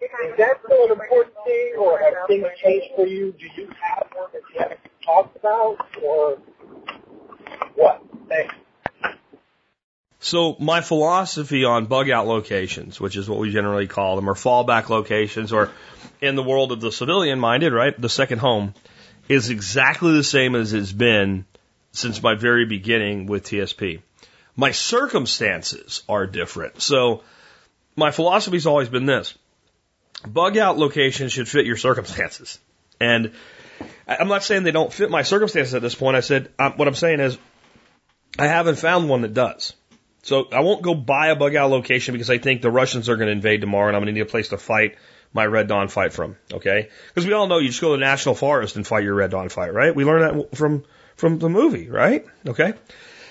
Is that still an important thing, or have things changed for you? Do you have one that you haven't talked about, or what? Thanks. So my philosophy on bug out locations, which is what we generally call them, or fallback locations, or in the world of the civilian minded, right, the second home, is exactly the same as it's been since my very beginning with TSP. My circumstances are different. So my philosophy's always been this. Bug out locations should fit your circumstances. And I'm not saying they don't fit my circumstances at this point. I said, um, what I'm saying is, I haven't found one that does. So I won't go buy a bug out location because I think the Russians are going to invade tomorrow and I'm going to need a place to fight my Red Dawn fight from. Okay? Because we all know you just go to the National Forest and fight your Red Dawn fight, right? We learned that from, from the movie, right? Okay?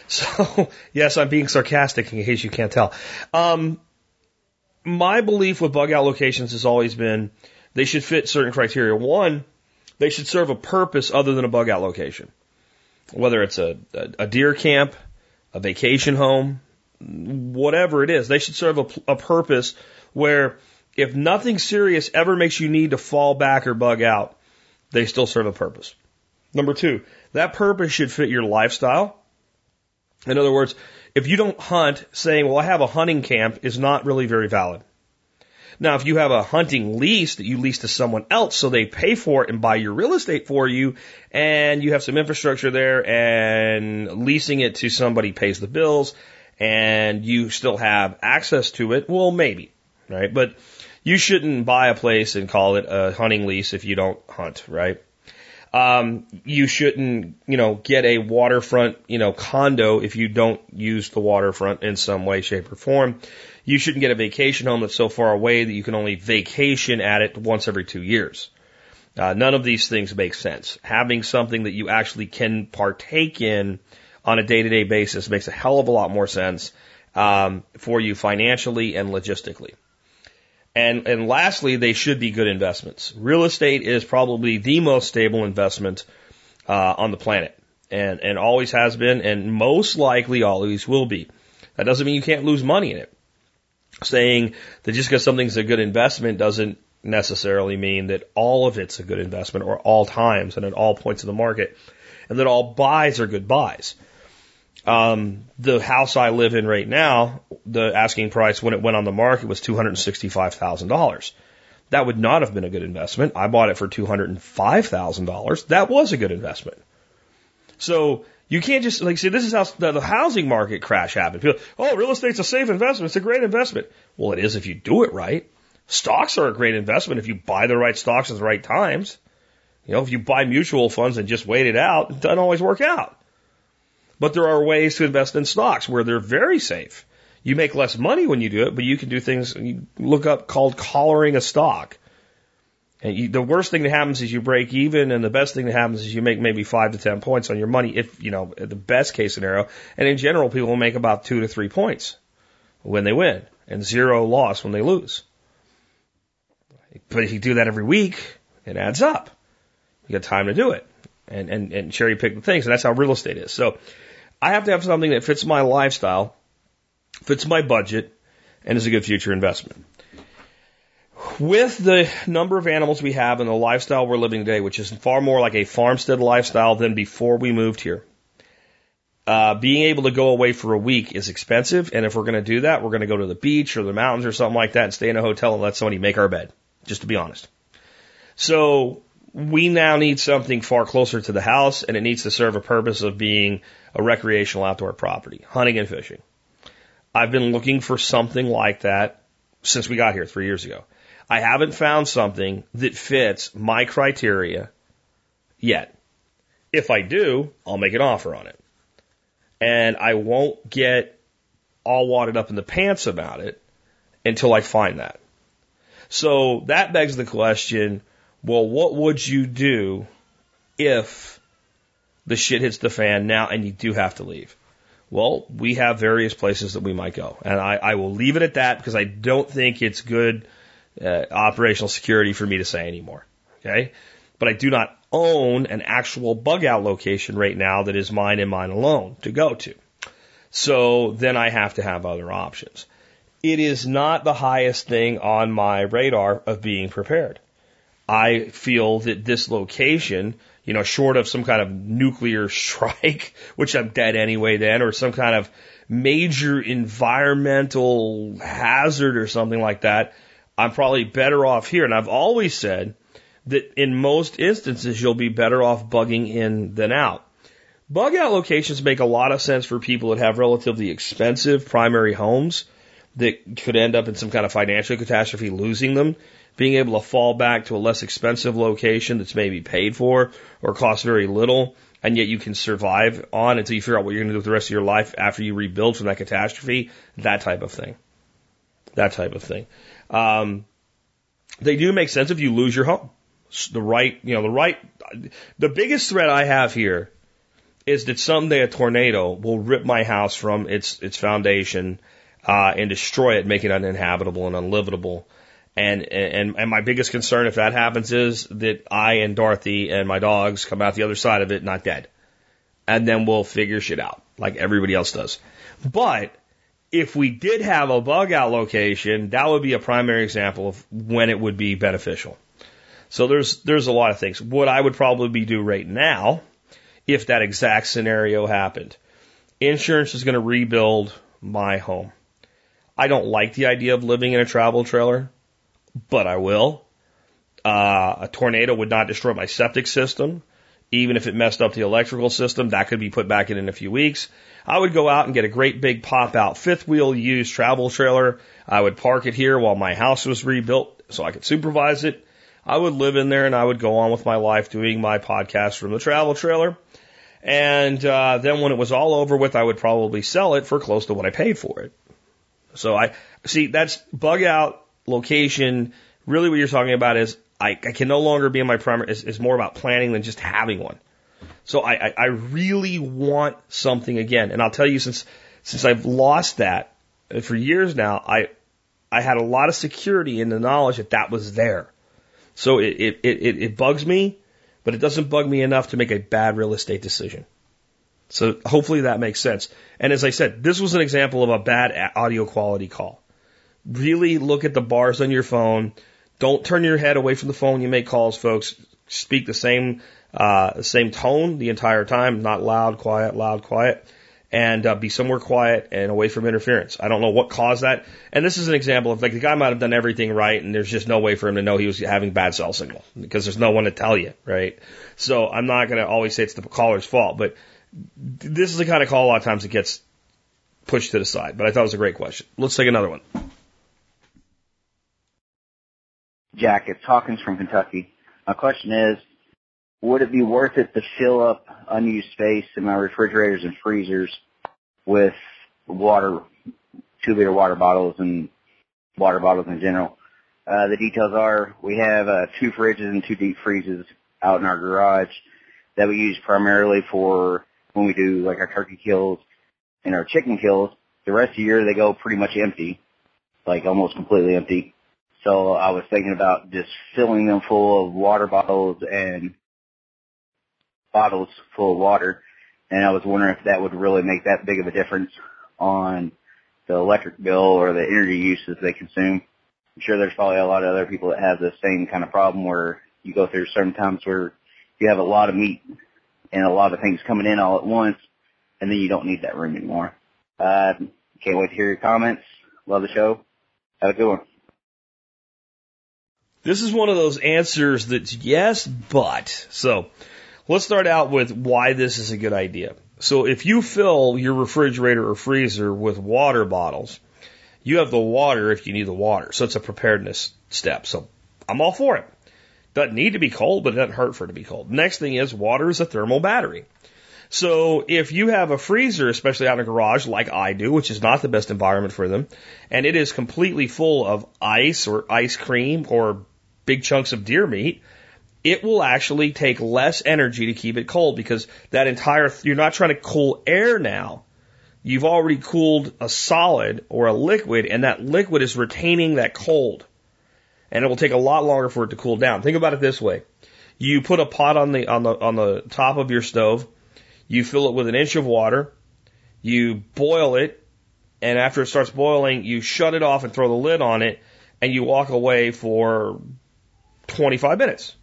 So, yes, I'm being sarcastic in case you can't tell. Um, my belief with bug out locations has always been they should fit certain criteria. One, they should serve a purpose other than a bug out location. Whether it's a, a, a deer camp, a vacation home, whatever it is, they should serve a, a purpose where if nothing serious ever makes you need to fall back or bug out, they still serve a purpose. Number two, that purpose should fit your lifestyle in other words, if you don't hunt, saying, well, I have a hunting camp is not really very valid. Now, if you have a hunting lease that you lease to someone else so they pay for it and buy your real estate for you and you have some infrastructure there and leasing it to somebody pays the bills and you still have access to it, well, maybe, right? But you shouldn't buy a place and call it a hunting lease if you don't hunt, right? Um, you shouldn't, you know, get a waterfront, you know, condo if you don't use the waterfront in some way, shape, or form. You shouldn't get a vacation home that's so far away that you can only vacation at it once every two years. Uh, none of these things make sense. Having something that you actually can partake in on a day-to-day basis makes a hell of a lot more sense um, for you financially and logistically. And, and lastly, they should be good investments. Real estate is probably the most stable investment uh, on the planet, and and always has been, and most likely always will be. That doesn't mean you can't lose money in it. saying that just because something's a good investment doesn't necessarily mean that all of it's a good investment or all times and at all points of the market and that all buys are good buys. Um, the house I live in right now, the asking price when it went on the market was $265,000. That would not have been a good investment. I bought it for $205,000. That was a good investment. So you can't just like see this is how the, the housing market crash happened. People, oh, real estate's a safe investment. It's a great investment. Well, it is if you do it right. Stocks are a great investment if you buy the right stocks at the right times. You know, if you buy mutual funds and just wait it out, it doesn't always work out. But there are ways to invest in stocks where they're very safe. You make less money when you do it, but you can do things you look up called collaring a stock. And you, the worst thing that happens is you break even, and the best thing that happens is you make maybe five to ten points on your money. If you know the best case scenario, and in general, people will make about two to three points when they win, and zero loss when they lose. But if you do that every week, it adds up. You got time to do it, and and and cherry pick the things, and that's how real estate is. So I have to have something that fits my lifestyle, fits my budget, and is a good future investment. With the number of animals we have and the lifestyle we're living today, which is far more like a farmstead lifestyle than before we moved here, uh, being able to go away for a week is expensive. And if we're going to do that, we're going to go to the beach or the mountains or something like that and stay in a hotel and let somebody make our bed, just to be honest. So we now need something far closer to the house and it needs to serve a purpose of being a recreational outdoor property, hunting and fishing. I've been looking for something like that since we got here three years ago. I haven't found something that fits my criteria yet. If I do, I'll make an offer on it. And I won't get all wadded up in the pants about it until I find that. So that begs the question, well, what would you do if the shit hits the fan now and you do have to leave? Well, we have various places that we might go. And I, I will leave it at that because I don't think it's good uh, operational security for me to say anymore. Okay? But I do not own an actual bug out location right now that is mine and mine alone to go to. So then I have to have other options. It is not the highest thing on my radar of being prepared. I feel that this location, you know, short of some kind of nuclear strike, which I'm dead anyway then, or some kind of major environmental hazard or something like that, I'm probably better off here. And I've always said that in most instances, you'll be better off bugging in than out. Bug out locations make a lot of sense for people that have relatively expensive primary homes that could end up in some kind of financial catastrophe losing them being able to fall back to a less expensive location that's maybe paid for or costs very little, and yet you can survive on until you figure out what you're going to do with the rest of your life after you rebuild from that catastrophe, that type of thing. That type of thing. Um, they do make sense if you lose your home. The right, you know, the right, the biggest threat I have here is that someday a tornado will rip my house from its its foundation uh, and destroy it, make it uninhabitable and unlivable. And, and, and my biggest concern if that happens is that I and Dorothy and my dogs come out the other side of it not dead. And then we'll figure shit out like everybody else does. But if we did have a bug out location, that would be a primary example of when it would be beneficial. So there's, there's a lot of things. What I would probably be do right now, if that exact scenario happened, insurance is going to rebuild my home. I don't like the idea of living in a travel trailer but I will. Uh, a tornado would not destroy my septic system. Even if it messed up the electrical system, that could be put back in in a few weeks. I would go out and get a great big pop out fifth wheel used travel trailer. I would park it here while my house was rebuilt so I could supervise it. I would live in there and I would go on with my life doing my podcast from the travel trailer. And uh, then when it was all over with, I would probably sell it for close to what I paid for it. So I see that's bug out location, really what you're talking about is I, I can no longer be in my primary, is, is more about planning than just having one. So I, I, I really want something again. And I'll tell you since, since I've lost that uh, for years now, I, I had a lot of security in the knowledge that that was there. So it, it, it, it bugs me, but it doesn't bug me enough to make a bad real estate decision. So hopefully that makes sense. And as I said, this was an example of a bad audio quality call Really look at the bars on your phone. Don't turn your head away from the phone you make calls, folks. Speak the same uh, same tone the entire time, not loud, quiet, loud, quiet, and uh, be somewhere quiet and away from interference. I don't know what caused that. And this is an example of like the guy might have done everything right, and there's just no way for him to know he was having bad cell signal because there's no one to tell you, right? So I'm not going to always say it's the caller's fault, but this is the kind of call a lot of times it gets pushed to the side. But I thought it was a great question. Let's take another one. Jack, it's Hawkins from Kentucky. My question is, would it be worth it to fill up unused space in my refrigerators and freezers with water, two liter water bottles and water bottles in general? Uh, the details are we have uh, two fridges and two deep freezes out in our garage that we use primarily for when we do like our turkey kills and our chicken kills. The rest of the year they go pretty much empty, like almost completely empty. So I was thinking about just filling them full of water bottles and bottles full of water. And I was wondering if that would really make that big of a difference on the electric bill or the energy uses they consume. I'm sure there's probably a lot of other people that have the same kind of problem where you go through certain times where you have a lot of meat and a lot of things coming in all at once and then you don't need that room anymore. Uh, can't wait to hear your comments. Love the show. Have a good one. This is one of those answers that's yes, but. So let's start out with why this is a good idea. So if you fill your refrigerator or freezer with water bottles, you have the water if you need the water. So it's a preparedness step. So I'm all for it. Doesn't need to be cold, but it doesn't hurt for it to be cold. Next thing is water is a thermal battery. So if you have a freezer, especially out in a garage like I do, which is not the best environment for them, and it is completely full of ice or ice cream or big chunks of deer meat, it will actually take less energy to keep it cold because that entire, you're not trying to cool air now. You've already cooled a solid or a liquid and that liquid is retaining that cold. And it will take a lot longer for it to cool down. Think about it this way. You put a pot on the, on the, on the top of your stove. You fill it with an inch of water. You boil it. And after it starts boiling, you shut it off and throw the lid on it and you walk away for 25 minutes.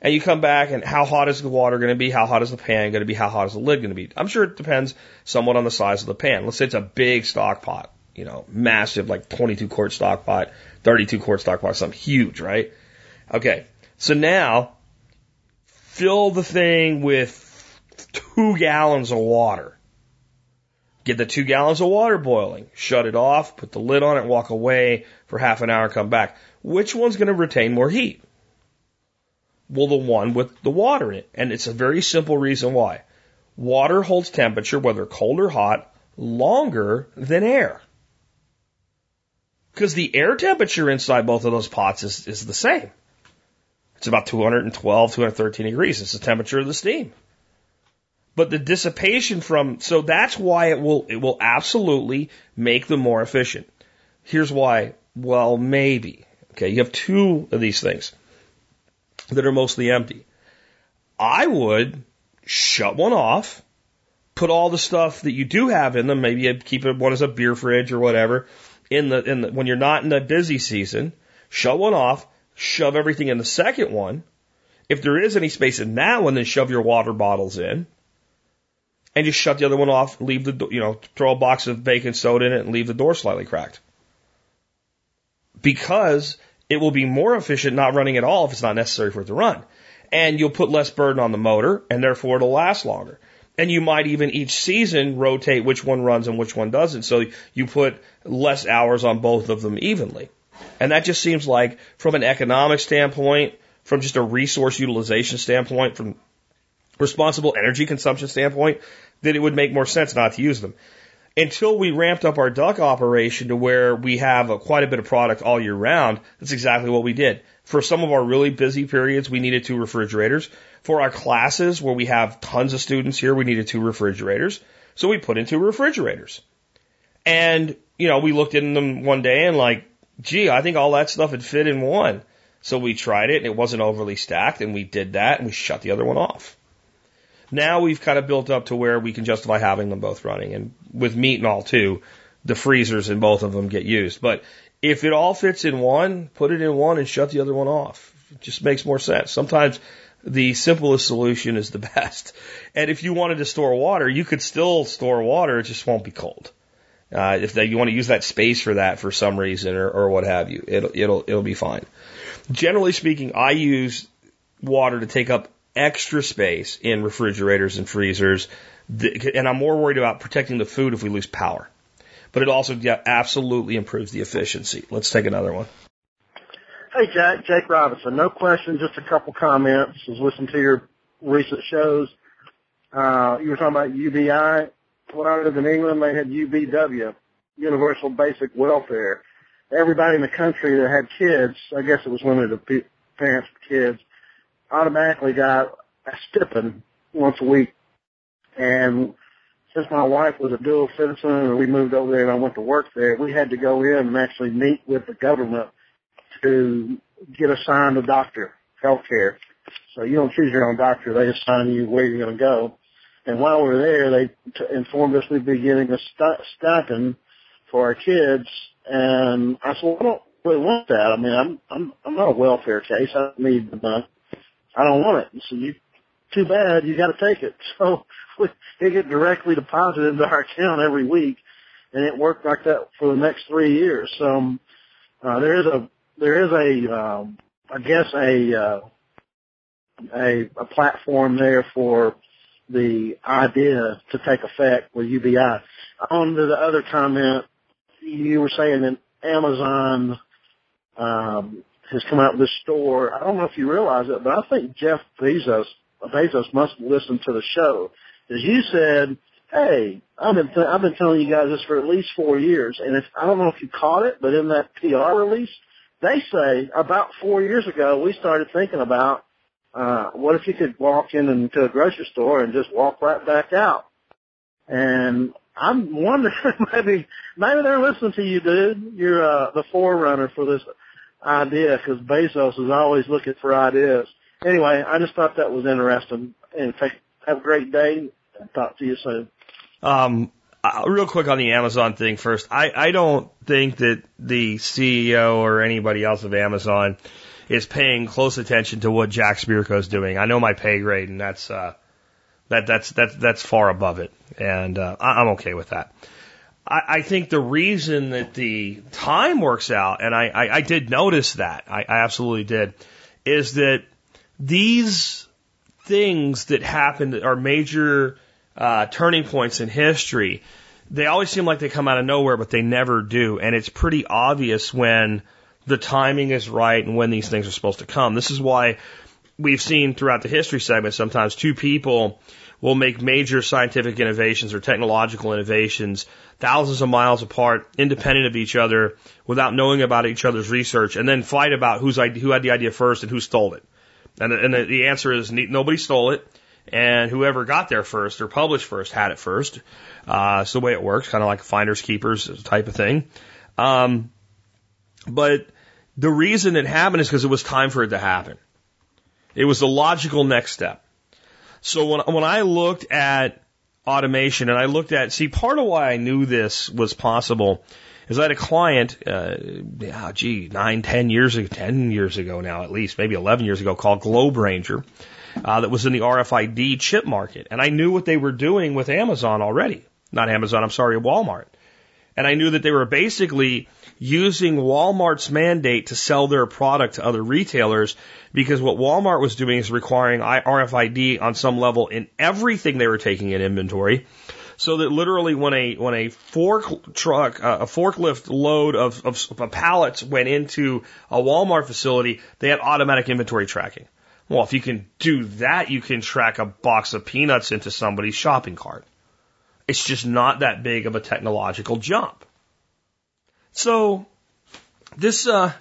And you come back and how hot is the water going to be? How hot is the pan going to be? How hot is the lid going to be? I'm sure it depends somewhat on the size of the pan. Let's say it's a big stock pot, you know, massive, like 22 quart stock pot, 32 quart stock pot, something huge, right? Okay. So now fill the thing with two gallons of water. Get the two gallons of water boiling, shut it off, put the lid on it, walk away for half an hour, come back. Which one's going to retain more heat? Well, the one with the water in it. And it's a very simple reason why. Water holds temperature, whether cold or hot, longer than air. Because the air temperature inside both of those pots is, is the same. It's about 212, 213 degrees. It's the temperature of the steam. But the dissipation from, so that's why it will, it will absolutely make them more efficient. Here's why. Well, maybe. Okay. You have two of these things that are mostly empty. I would shut one off, put all the stuff that you do have in them, maybe you keep it one as a beer fridge or whatever, in the, in the, when you're not in the busy season, shut one off, shove everything in the second one. If there is any space in that one, then shove your water bottles in. And just shut the other one off, leave the, you know, throw a box of baking soda in it and leave the door slightly cracked. Because it will be more efficient not running at all if it's not necessary for it to run. And you'll put less burden on the motor and therefore it'll last longer. And you might even each season rotate which one runs and which one doesn't. So you put less hours on both of them evenly. And that just seems like from an economic standpoint, from just a resource utilization standpoint, from responsible energy consumption standpoint, that it would make more sense not to use them until we ramped up our duck operation to where we have a, quite a bit of product all year round, that's exactly what we did. For some of our really busy periods, we needed two refrigerators. For our classes where we have tons of students here, we needed two refrigerators. So we put in two refrigerators. And, you know, we looked in them one day and like, gee, I think all that stuff would fit in one. So we tried it and it wasn't overly stacked and we did that and we shut the other one off. Now we've kind of built up to where we can justify having them both running. And with meat and all too, the freezers in both of them get used. But if it all fits in one, put it in one and shut the other one off. It just makes more sense. Sometimes the simplest solution is the best. And if you wanted to store water, you could still store water, it just won't be cold. Uh, if that, you want to use that space for that for some reason or, or what have you, it'll, it'll, it'll be fine. Generally speaking, I use water to take up extra space in refrigerators and freezers, and I'm more worried about protecting the food if we lose power. But it also absolutely improves the efficiency. Let's take another one. Hey, Jack. Jake Robinson. No question, just a couple comments. I was listening to your recent shows. Uh, you were talking about UBI. When I lived in England, they had UBW, Universal Basic Welfare. Everybody in the country that had kids, I guess it was limited to parents with kids, automatically got a stipend once a week. And since my wife was a dual citizen and we moved over there and I went to work there, we had to go in and actually meet with the government to get assigned a doctor, health care. So you don't choose your own doctor. They assign you where you're going to go. And while we were there, they t- informed us we'd be getting a st- stipend for our kids. And I said, well, I don't really want that. I mean, I'm, I'm, I'm not a welfare case. I don't need the money. I don't want it. So you, too bad. You got to take it. So we, it get directly deposited into our account every week. And it worked like that for the next three years. So, um, uh, there is a there is a, um, I guess a, uh, a, a platform there for the idea to take effect with UBI. On to the other comment, you were saying that Amazon um, has come out with this store. I don't know if you realize it, but I think Jeff Bezos Bezos must listen to the show. As you said, hey, I've been th- I've been telling you guys this for at least four years, and if I don't know if you caught it, but in that PR release, they say about four years ago we started thinking about uh, what if you could walk in into a grocery store and just walk right back out? And I'm wondering maybe maybe they're listening to you, dude. You're uh, the forerunner for this idea because Bezos is always looking for ideas. Anyway, I just thought that was interesting. And have a great day. Talk to you soon. Um, uh, real quick on the Amazon thing first. I, I don't think that the CEO or anybody else of Amazon is paying close attention to what Jack Spirko is doing. I know my pay grade, and that's uh, that that's that's that's far above it, and uh, I'm okay with that. I, I think the reason that the time works out, and I, I, I did notice that, I, I absolutely did, is that these things that happened are major uh, turning points in history, they always seem like they come out of nowhere, but they never do. And it's pretty obvious when the timing is right and when these things are supposed to come. This is why we've seen throughout the history segment sometimes two people will make major scientific innovations or technological innovations thousands of miles apart, independent of each other, without knowing about each other's research, and then fight about who's who had the idea first and who stole it. And, and the answer is nobody stole it and whoever got there first or published first had it first. Uh, it's the way it works, kind of like finders keepers type of thing. Um, but the reason it happened is because it was time for it to happen. It was the logical next step. So when when I looked at automation and I looked at see part of why I knew this was possible is I had a client, uh, gee, nine, ten years ago, ten years ago now at least, maybe eleven years ago, called Globe Ranger uh, that was in the RFID chip market. And I knew what they were doing with Amazon already. Not Amazon, I'm sorry, Walmart. And I knew that they were basically using Walmart's mandate to sell their product to other retailers because what Walmart was doing is requiring RFID on some level in everything they were taking in inventory. So that literally when a, when a fork truck, uh, a forklift load of, of, of pallets went into a Walmart facility, they had automatic inventory tracking. Well, if you can do that, you can track a box of peanuts into somebody's shopping cart. It's just not that big of a technological jump. So, this, uh,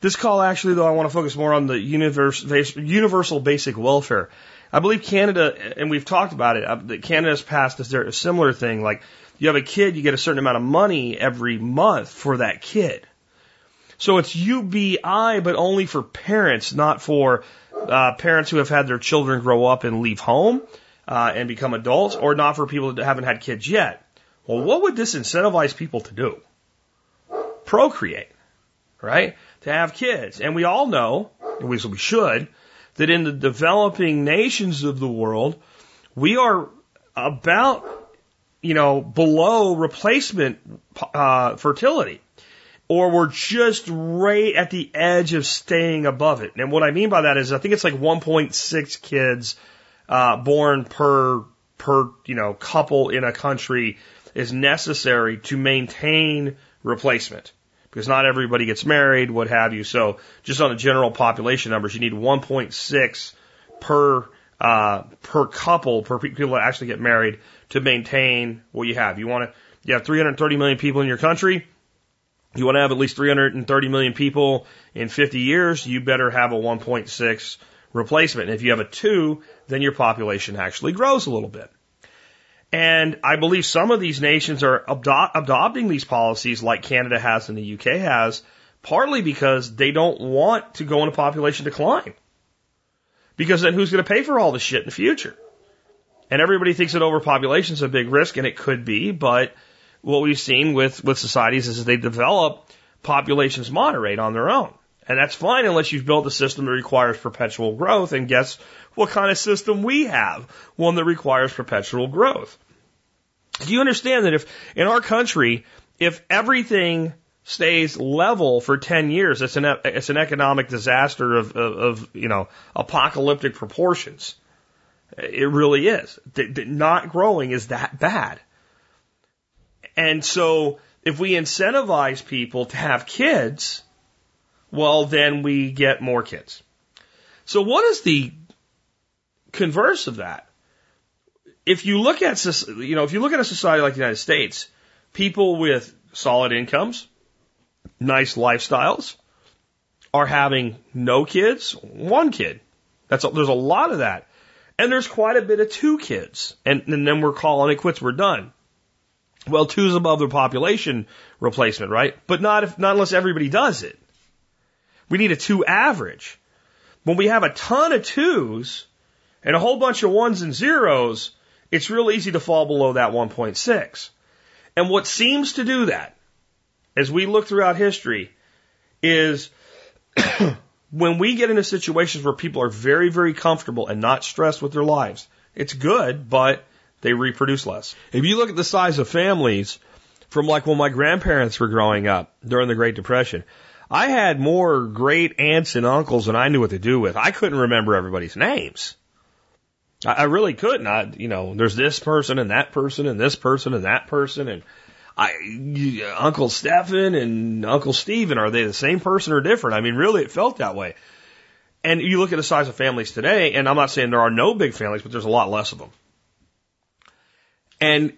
this call actually, though, I want to focus more on the universe, universal basic welfare. I believe Canada, and we've talked about it, uh, that Canada's passed a similar thing. Like, you have a kid, you get a certain amount of money every month for that kid. So it's UBI, but only for parents, not for uh, parents who have had their children grow up and leave home uh, and become adults, or not for people that haven't had kids yet. Well, what would this incentivize people to do? Procreate, right? To have kids. And we all know, at least we should, that in the developing nations of the world, we are about, you know, below replacement uh, fertility. Or we're just right at the edge of staying above it. And what I mean by that is I think it's like 1.6 kids uh, born per per you know couple in a country is necessary to maintain replacement because not everybody gets married, what have you. So just on the general population numbers, you need 1.6 per uh, per couple per people that actually get married to maintain what you have. You want to you have 330 million people in your country. You want to have at least 330 million people in 50 years. You better have a 1.6 replacement. And if you have a two, then your population actually grows a little bit. And I believe some of these nations are adopting these policies like Canada has and the UK has, partly because they don't want to go into population decline. Because then who's going to pay for all this shit in the future? And everybody thinks that overpopulation is a big risk, and it could be, but what we've seen with, with societies is as they develop, populations moderate on their own. And that's fine unless you've built a system that requires perpetual growth. And guess what kind of system we have? One that requires perpetual growth. Do you understand that if in our country, if everything stays level for 10 years, it's an, it's an economic disaster of, of, of you know, apocalyptic proportions. It really is. Not growing is that bad. And so if we incentivize people to have kids, well, then we get more kids. So what is the converse of that? If you look at, you know, if you look at a society like the United States, people with solid incomes, nice lifestyles, are having no kids, one kid. That's a, there's a lot of that, and there's quite a bit of two kids, and, and then we're calling it quits. We're done. Well, two's above the population replacement, right? But not if not unless everybody does it. We need a two average. When we have a ton of twos and a whole bunch of ones and zeros, it's real easy to fall below that 1.6. And what seems to do that, as we look throughout history, is when we get into situations where people are very, very comfortable and not stressed with their lives, it's good, but they reproduce less. If you look at the size of families from like when my grandparents were growing up during the Great Depression, I had more great aunts and uncles than I knew what to do with. I couldn't remember everybody's names. I, I really couldn't. I, you know, there's this person and that person and this person and that person and I, Uncle Stephen and Uncle Stephen, are they the same person or different? I mean, really, it felt that way. And you look at the size of families today, and I'm not saying there are no big families, but there's a lot less of them. And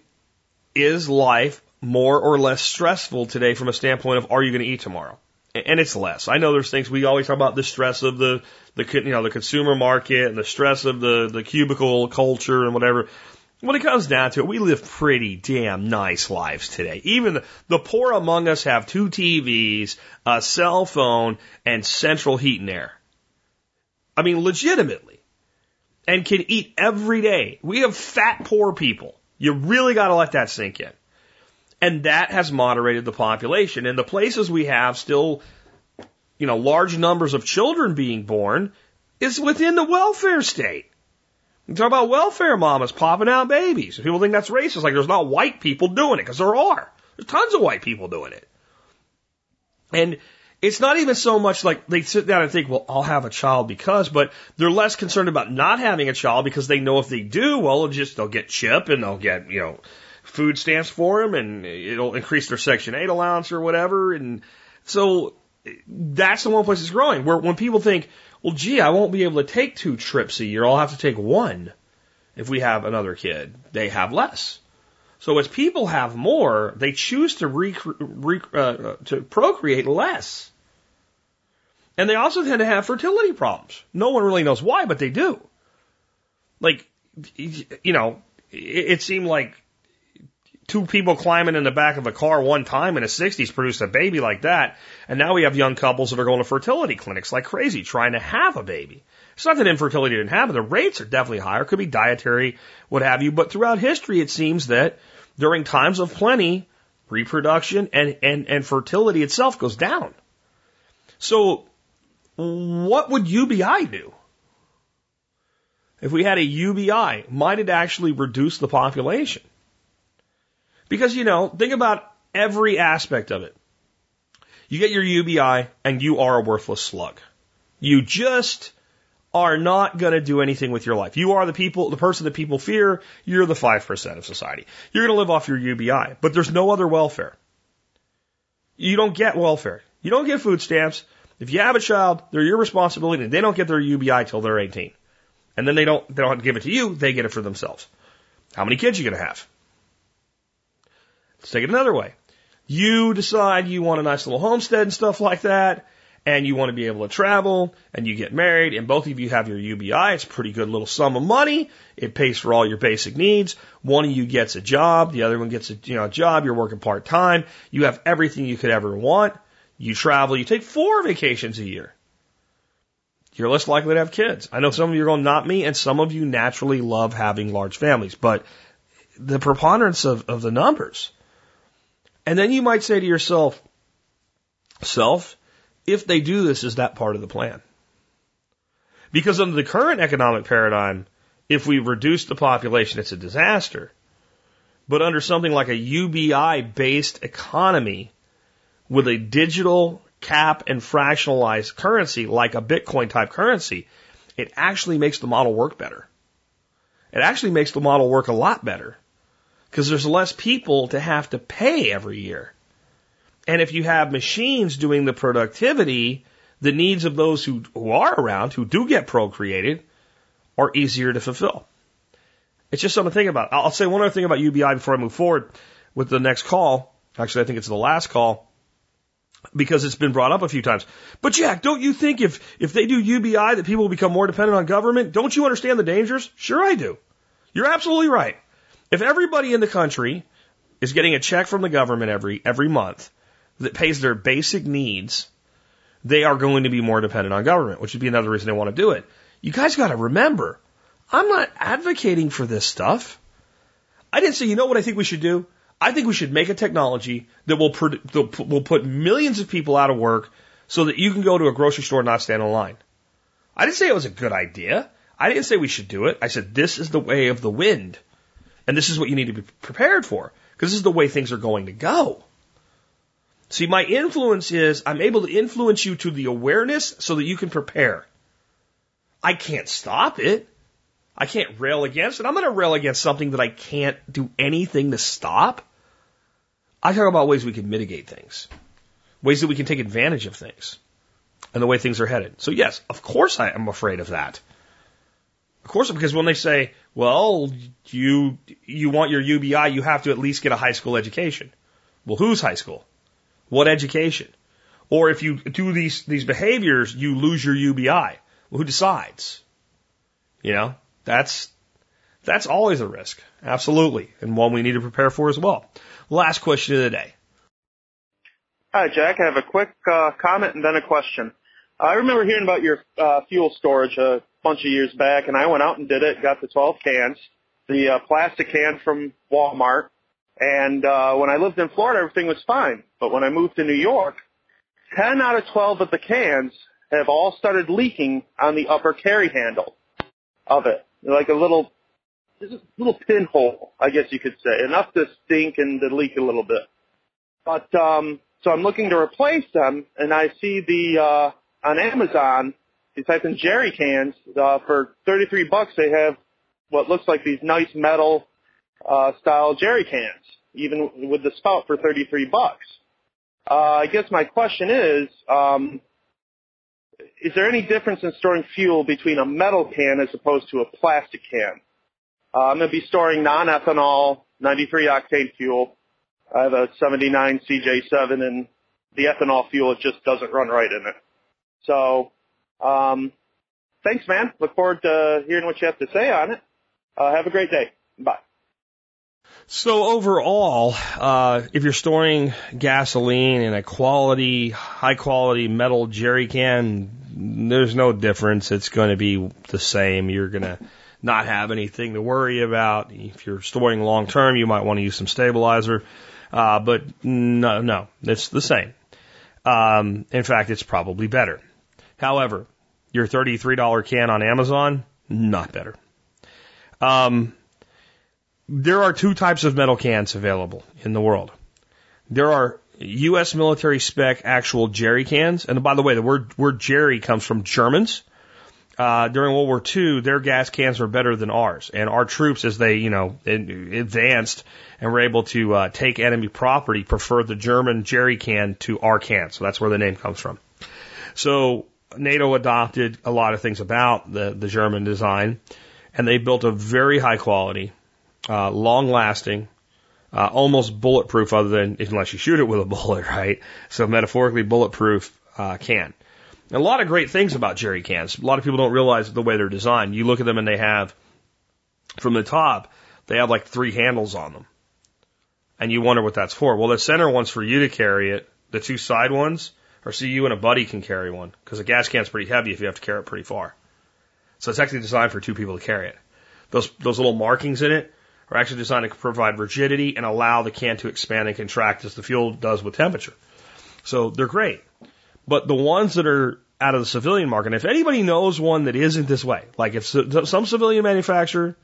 is life more or less stressful today from a standpoint of are you going to eat tomorrow? and it's less. I know there's things we always talk about the stress of the the you know the consumer market and the stress of the the cubicle culture and whatever. When it comes down to it, we live pretty damn nice lives today. Even the, the poor among us have two TVs, a cell phone, and central heat and air. I mean, legitimately. And can eat every day. We have fat poor people. You really got to let that sink in. And that has moderated the population. And the places we have still, you know, large numbers of children being born is within the welfare state. You talk about welfare mamas popping out babies. People think that's racist. Like there's not white people doing it because there are. There's tons of white people doing it. And it's not even so much like they sit down and think, well, I'll have a child because, but they're less concerned about not having a child because they know if they do, well, just, they'll get CHIP and they'll get, you know, food stamps for them and it'll increase their Section 8 allowance or whatever. And so that's the one place it's growing. Where when people think, well, gee, I won't be able to take two trips a year, I'll have to take one if we have another kid, they have less. So as people have more, they choose to rec- uh, to procreate less. And they also tend to have fertility problems. No one really knows why, but they do. Like, you know, it, seemed like two people climbing in the back of a car one time in the 60s produced a baby like that. And now we have young couples that are going to fertility clinics like crazy trying to have a baby. It's not that infertility didn't happen. The rates are definitely higher. Could be dietary, what have you. But throughout history, it seems that during times of plenty, reproduction and, and, and fertility itself goes down. So what would UBI do? If we had a UBI, might it actually reduce the population? Because, you know, think about every aspect of it. You get your UBI and you are a worthless slug. You just are not going to do anything with your life. You are the people, the person that people fear. You're the 5% of society. You're going to live off your UBI, but there's no other welfare. You don't get welfare. You don't get food stamps. If you have a child, they're your responsibility and they don't get their UBI till they're 18. And then they don't, they don't have to give it to you, they get it for themselves. How many kids are you going to have? Let's take it another way. You decide you want a nice little homestead and stuff like that, and you want to be able to travel, and you get married, and both of you have your UBI. It's a pretty good little sum of money. It pays for all your basic needs. One of you gets a job, the other one gets a you know, a job, you're working part time. You have everything you could ever want. You travel, you take four vacations a year. You're less likely to have kids. I know some of you are going, to not me, and some of you naturally love having large families, but the preponderance of, of the numbers and then you might say to yourself, self, if they do this, is that part of the plan? Because under the current economic paradigm, if we reduce the population, it's a disaster. But under something like a UBI based economy with a digital cap and fractionalized currency, like a Bitcoin type currency, it actually makes the model work better. It actually makes the model work a lot better because there's less people to have to pay every year. And if you have machines doing the productivity, the needs of those who, who are around, who do get procreated, are easier to fulfill. It's just something to think about. I'll say one other thing about UBI before I move forward with the next call. Actually, I think it's the last call because it's been brought up a few times. But Jack, don't you think if, if they do UBI that people will become more dependent on government? Don't you understand the dangers? Sure I do. You're absolutely right. If everybody in the country is getting a check from the government every every month that pays their basic needs, they are going to be more dependent on government, which would be another reason they want to do it. You guys got to remember, I'm not advocating for this stuff. I didn't say, you know what I think we should do? I think we should make a technology that will, will put millions of people out of work so that you can go to a grocery store and not stand in line. I didn't say it was a good idea. I didn't say we should do it. I said this is the way of the wind. And this is what you need to be prepared for because this is the way things are going to go. See, my influence is I'm able to influence you to the awareness so that you can prepare. I can't stop it. I can't rail against it. I'm going to rail against something that I can't do anything to stop. I talk about ways we can mitigate things, ways that we can take advantage of things, and the way things are headed. So, yes, of course I am afraid of that. Of course, because when they say, well, you, you want your UBI, you have to at least get a high school education. Well, whose high school? What education? Or if you do these, these behaviors, you lose your UBI. Well, who decides? You know, that's, that's always a risk. Absolutely. And one we need to prepare for as well. Last question of the day. Hi, Jack. I have a quick uh, comment and then a question. I remember hearing about your uh, fuel storage a bunch of years back, and I went out and did it. Got the 12 cans, the uh, plastic can from Walmart, and uh, when I lived in Florida, everything was fine. But when I moved to New York, 10 out of 12 of the cans have all started leaking on the upper carry handle of it, like a little, just a little pinhole, I guess you could say, enough to stink and to leak a little bit. But um, so I'm looking to replace them, and I see the uh, on Amazon you type in jerry cans uh, for 33 bucks. They have what looks like these nice metal uh, style jerry cans, even with the spout for 33 bucks. Uh, I guess my question is, um, is there any difference in storing fuel between a metal can as opposed to a plastic can? Uh, I'm going to be storing non-ethanol 93 octane fuel. I have a 79 CJ7 and the ethanol fuel, it just doesn't run right in it. So um, thanks, man. Look forward to hearing what you have to say on it. Uh, have a great day. Bye. So overall, uh, if you're storing gasoline in a quality, high quality metal jerry can, there's no difference. It's going to be the same. You're going to not have anything to worry about. If you're storing long term, you might want to use some stabilizer. Uh, but no, no, it's the same. Um, in fact, it's probably better. However, your $33 can on Amazon, not better. Um, there are two types of metal cans available in the world. There are U.S. military spec actual jerry cans, and by the way, the word word jerry comes from Germans. Uh, during World War II, their gas cans were better than ours, and our troops, as they you know advanced and were able to uh, take enemy property, preferred the German jerry can to our can. So that's where the name comes from. So NATO adopted a lot of things about the the German design, and they built a very high quality, uh, long lasting, uh, almost bulletproof, other than unless you shoot it with a bullet, right? So metaphorically bulletproof uh, can. And a lot of great things about jerry cans. A lot of people don't realize the way they're designed. You look at them and they have, from the top, they have like three handles on them. And you wonder what that's for. Well, the center one's for you to carry it. The two side ones are so you and a buddy can carry one. Because a gas can's pretty heavy if you have to carry it pretty far. So it's actually designed for two people to carry it. Those, those little markings in it are actually designed to provide rigidity and allow the can to expand and contract as the fuel does with temperature. So they're great. But the ones that are out of the civilian market, if anybody knows one that isn't this way, like if some civilian manufacturer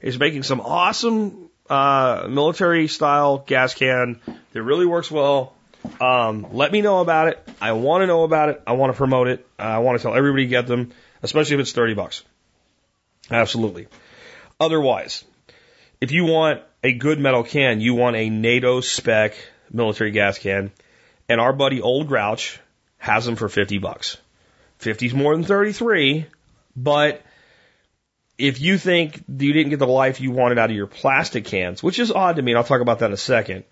is making some awesome uh, military style gas can that really works well, um, let me know about it. I want to know about it. I want to promote it. I want to tell everybody to get them, especially if it's 30 bucks. Absolutely. Otherwise, if you want a good metal can, you want a NATO spec military gas can. And our buddy Old Grouch has them for 50 bucks. 50 is more than 33, but if you think you didn't get the life you wanted out of your plastic cans, which is odd to me, and I'll talk about that in a second,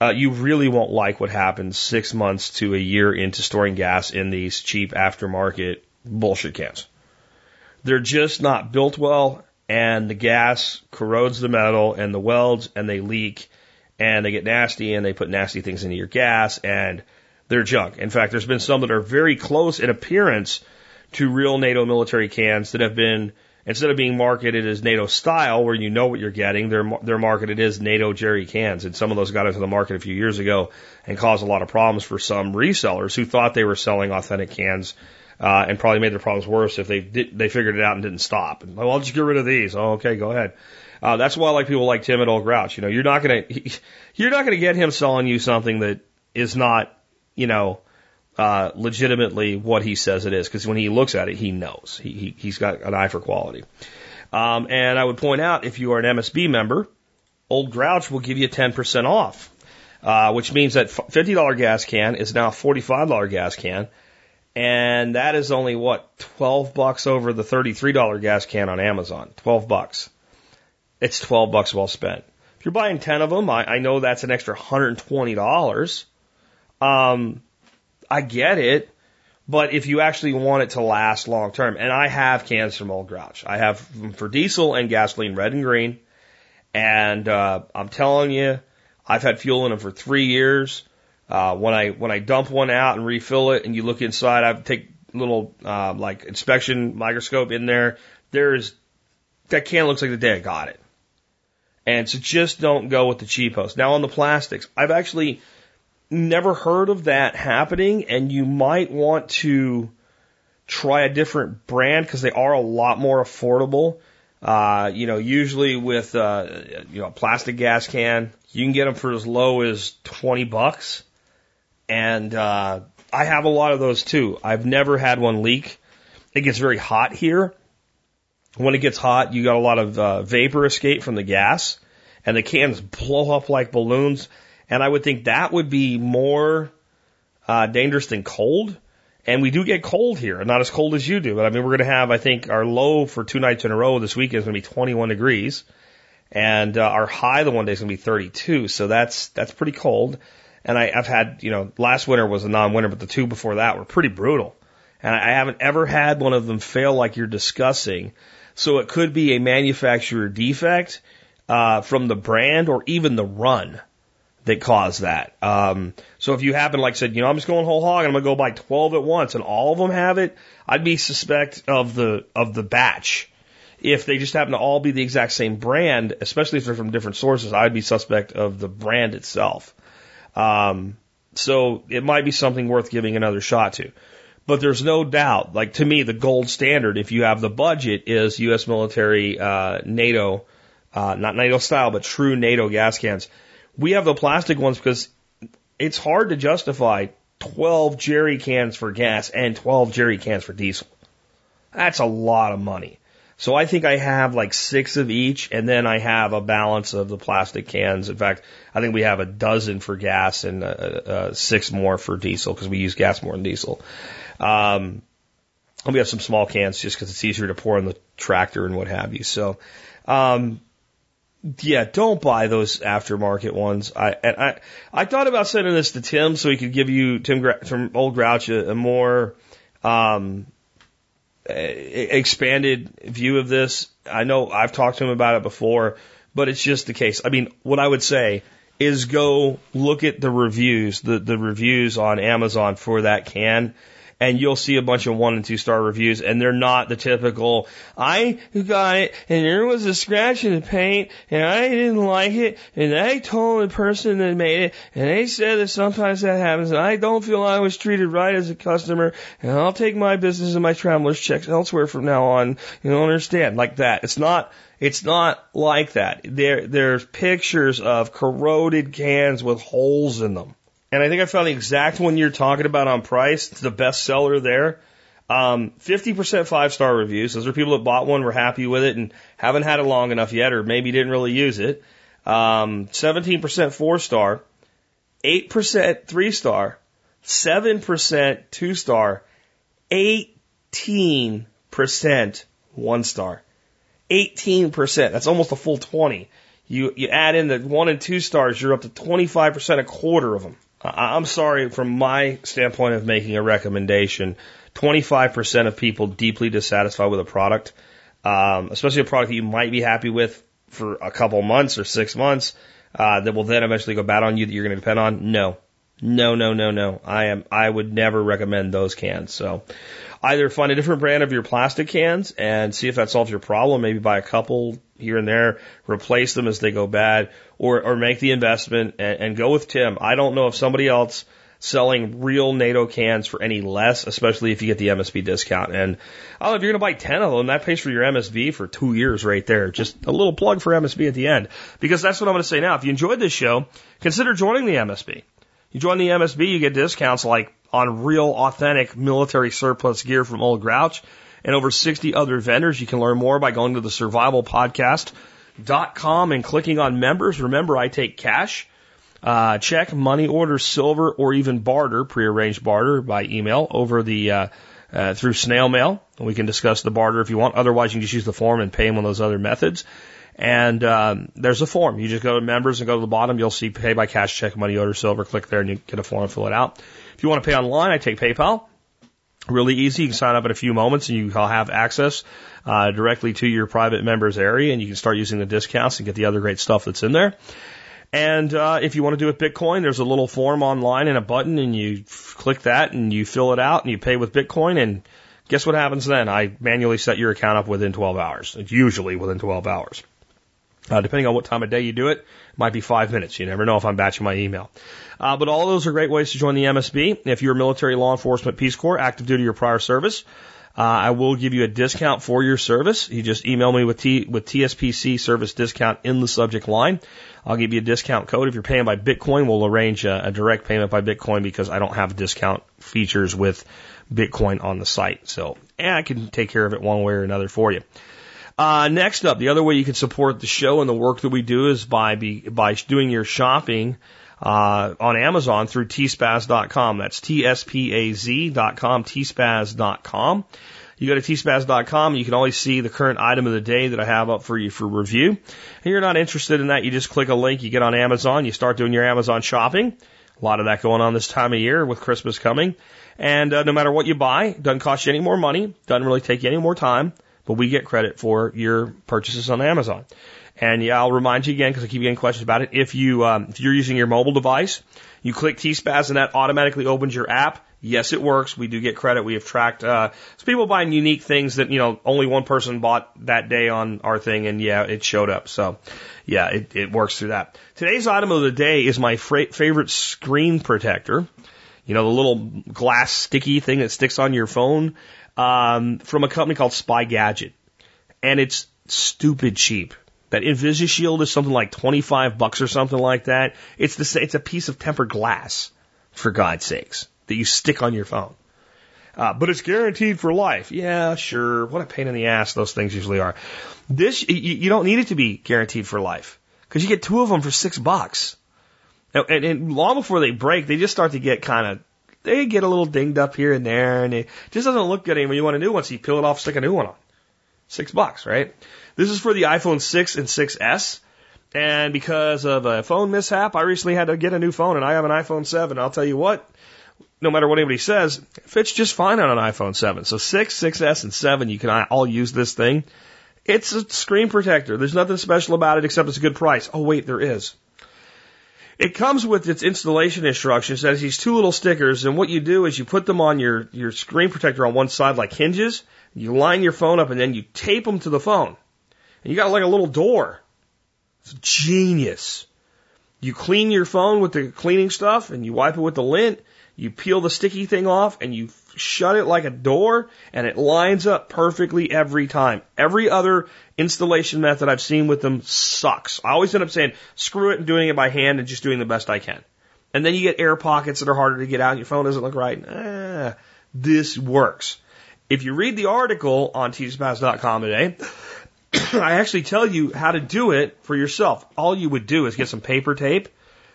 uh, you really won't like what happens six months to a year into storing gas in these cheap aftermarket bullshit cans. They're just not built well, and the gas corrodes the metal and the welds, and they leak, and they get nasty, and they put nasty things into your gas, and they're junk. In fact, there's been some that are very close in appearance to real NATO military cans that have been instead of being marketed as NATO style, where you know what you're getting, they're they're marketed as NATO jerry cans, and some of those got into the market a few years ago and caused a lot of problems for some resellers who thought they were selling authentic cans uh, and probably made their problems worse if they did, they figured it out and didn't stop. And, well, I'll just get rid of these. Oh, okay, go ahead. Uh, that's why I like people like Tim at Old Grouch. You know, you're not gonna you're not gonna get him selling you something that is not, you know, uh, legitimately what he says it is. Because when he looks at it, he knows. He, he he's got an eye for quality. Um, and I would point out if you are an MSB member, Old Grouch will give you 10% off. Uh, which means that $50 gas can is now a $45 gas can and that is only what, 12 bucks over the $33 gas can on Amazon. 12 bucks. It's 12 bucks well spent. If you're buying 10 of them, I, I know that's an extra $120. Um, I get it. But if you actually want it to last long term, and I have cans from Old Grouch, I have them for diesel and gasoline, red and green. And uh, I'm telling you, I've had fuel in them for three years. Uh, when I when I dump one out and refill it, and you look inside, I take little uh, like inspection microscope in there. There's that can looks like the day I got it. And so just don't go with the cheapos. Now on the plastics, I've actually never heard of that happening, and you might want to try a different brand because they are a lot more affordable. Uh, you know, usually with uh, you know a plastic gas can, you can get them for as low as twenty bucks. And uh, I have a lot of those too. I've never had one leak. It gets very hot here. When it gets hot, you got a lot of uh, vapor escape from the gas, and the cans blow up like balloons. And I would think that would be more uh, dangerous than cold. And we do get cold here, not as cold as you do. But I mean, we're going to have, I think, our low for two nights in a row this weekend is going to be 21 degrees, and uh, our high the one day is going to be 32. So that's that's pretty cold. And I, I've had, you know, last winter was a non-winter, but the two before that were pretty brutal. And I haven't ever had one of them fail like you're discussing. So it could be a manufacturer defect uh, from the brand or even the run that cause that. Um, so if you happen, like I said, you know, I'm just going whole hog and I'm gonna go buy 12 at once, and all of them have it, I'd be suspect of the of the batch. If they just happen to all be the exact same brand, especially if they're from different sources, I'd be suspect of the brand itself. Um, so it might be something worth giving another shot to. But there's no doubt, like to me, the gold standard, if you have the budget, is U.S. military uh, NATO, uh, not NATO style, but true NATO gas cans. We have the plastic ones because it's hard to justify 12 jerry cans for gas and 12 jerry cans for diesel. That's a lot of money. So I think I have like six of each, and then I have a balance of the plastic cans. In fact, I think we have a dozen for gas and uh, uh, six more for diesel because we use gas more than diesel. Um, and we have some small cans just because it's easier to pour in the tractor and what have you. So, um, yeah, don't buy those aftermarket ones. I and I I thought about sending this to Tim so he could give you Tim from Old Grouch a, a more um, expanded view of this. I know I've talked to him about it before, but it's just the case. I mean, what I would say is go look at the reviews, the, the reviews on Amazon for that can and you'll see a bunch of one and two star reviews, and they're not the typical, I got it, and there was a scratch in the paint, and I didn't like it, and I told the person that made it, and they said that sometimes that happens, and I don't feel I was treated right as a customer, and I'll take my business and my traveler's checks elsewhere from now on. You don't understand? Like that. It's not, it's not like that. There, there's pictures of corroded cans with holes in them. And I think I found the exact one you're talking about on price. It's the best seller there. Um, 50% five star reviews. Those are people that bought one, were happy with it, and haven't had it long enough yet, or maybe didn't really use it. Um, 17% four star, 8% three star, 7% two star, 18% one star. 18%. That's almost a full 20. You, you add in the one and two stars, you're up to 25%, a quarter of them. I'm sorry, from my standpoint of making a recommendation, 25% of people deeply dissatisfied with a product, um, especially a product that you might be happy with for a couple months or six months, uh, that will then eventually go bad on you that you're going to depend on. No, no, no, no, no. I am, I would never recommend those cans. So either find a different brand of your plastic cans and see if that solves your problem. Maybe buy a couple here and there, replace them as they go bad, or, or make the investment and, and go with Tim. I don't know if somebody else selling real NATO cans for any less, especially if you get the MSB discount. And oh, if you're going to buy 10 of them, that pays for your MSB for two years right there. Just a little plug for MSB at the end, because that's what I'm going to say now. If you enjoyed this show, consider joining the MSB. You join the MSB, you get discounts like on real authentic military surplus gear from Old Grouch and over 60 other vendors. You can learn more by going to the survivalpodcast.com and clicking on members. Remember, I take cash, uh, check, money order, silver, or even barter, prearranged barter by email over the, uh, uh, through snail mail. We can discuss the barter if you want. Otherwise, you can just use the form and pay them on those other methods. And um, there's a form. You just go to members and go to the bottom. You'll see pay by cash, check, money order, silver. Click there and you get a form, and fill it out. If you want to pay online, I take PayPal. Really easy. You can sign up in a few moments and you will have access uh, directly to your private members area and you can start using the discounts and get the other great stuff that's in there. And uh, if you want to do it Bitcoin, there's a little form online and a button, and you click that and you fill it out and you pay with Bitcoin. And guess what happens then? I manually set your account up within 12 hours. It's usually within 12 hours. Uh, depending on what time of day you do it, it might be five minutes. You never know if I'm batching my email. Uh, but all those are great ways to join the MSB. If you're military, law enforcement, Peace Corps, active duty, or prior service, uh, I will give you a discount for your service. You just email me with T with TSPC service discount in the subject line. I'll give you a discount code. If you're paying by Bitcoin, we'll arrange a, a direct payment by Bitcoin because I don't have discount features with Bitcoin on the site. So, and I can take care of it one way or another for you. Uh, next up, the other way you can support the show and the work that we do is by be, by doing your shopping uh, on Amazon through tspaz.com. That's T-S-P-A-Z.com, tspaz.com. You go to tspaz.com, you can always see the current item of the day that I have up for you for review. And you're not interested in that, you just click a link, you get on Amazon, you start doing your Amazon shopping. A lot of that going on this time of year with Christmas coming. And uh, no matter what you buy, doesn't cost you any more money, doesn't really take you any more time, but we get credit for your purchases on Amazon. And yeah, I'll remind you again because I keep getting questions about it. If you um, if you're using your mobile device, you click T-Spaz and that automatically opens your app Yes, it works. We do get credit. We have tracked uh, so people buying unique things that you know only one person bought that day on our thing, and yeah, it showed up. So yeah, it, it works through that. Today's item of the day is my favorite screen protector. You know, the little glass sticky thing that sticks on your phone um, from a company called Spy Gadget, and it's stupid cheap. That InvisiShield is something like 25 bucks or something like that. It's the it's a piece of tempered glass, for God's sakes, that you stick on your phone. Uh, but it's guaranteed for life. Yeah, sure. What a pain in the ass those things usually are. This you, you don't need it to be guaranteed for life because you get two of them for six bucks. And, and long before they break, they just start to get kind of they get a little dinged up here and there, and it just doesn't look good anymore. You want a new one, so you peel it off, stick a new one on. Six bucks, right? This is for the iPhone 6 and 6S. And because of a phone mishap, I recently had to get a new phone, and I have an iPhone 7. I'll tell you what, no matter what anybody says, it fits just fine on an iPhone 7. So 6, 6S, and 7, you can all use this thing. It's a screen protector. There's nothing special about it except it's a good price. Oh, wait, there is. It comes with its installation instructions. Has these two little stickers, and what you do is you put them on your, your screen protector on one side like hinges. You line your phone up, and then you tape them to the phone. And you got like a little door. It's genius. You clean your phone with the cleaning stuff and you wipe it with the lint. You peel the sticky thing off and you shut it like a door and it lines up perfectly every time. Every other installation method I've seen with them sucks. I always end up saying, screw it and doing it by hand and just doing the best I can. And then you get air pockets that are harder to get out and your phone doesn't look right. Ah, this works. If you read the article on tspaz.com today, I actually tell you how to do it for yourself. All you would do is get some paper tape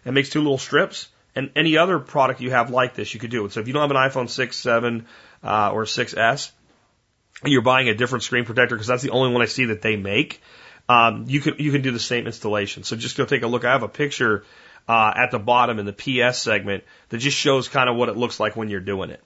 and makes two little strips. And any other product you have like this, you could do it. So if you don't have an iPhone 6, 7, uh, or 6S, and you're buying a different screen protector because that's the only one I see that they make, um, you can you can do the same installation. So just go take a look. I have a picture uh, at the bottom in the PS segment that just shows kind of what it looks like when you're doing it.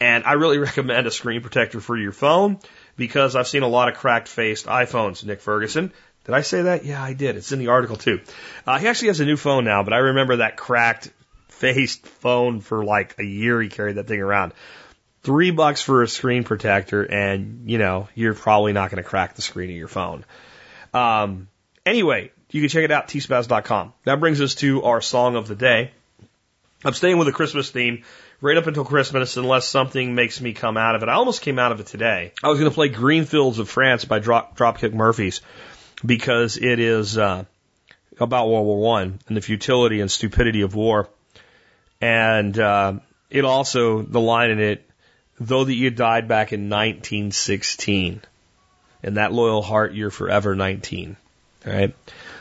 And I really recommend a screen protector for your phone because I've seen a lot of cracked faced iPhones, Nick Ferguson. Did I say that? Yeah, I did. It's in the article too. Uh, he actually has a new phone now, but I remember that cracked faced phone for like a year. He carried that thing around. Three bucks for a screen protector, and you know you're probably not going to crack the screen of your phone. Um, anyway, you can check it out tspaz.com. That brings us to our song of the day. I'm staying with a Christmas theme right up until Christmas unless something makes me come out of it. I almost came out of it today. I was going to play Green Fields of France by Drop, Dropkick Murphys because it is uh, about World War One and the futility and stupidity of war. And uh, it also, the line in it, though that you died back in 1916, in that loyal heart, you're forever 19. All right.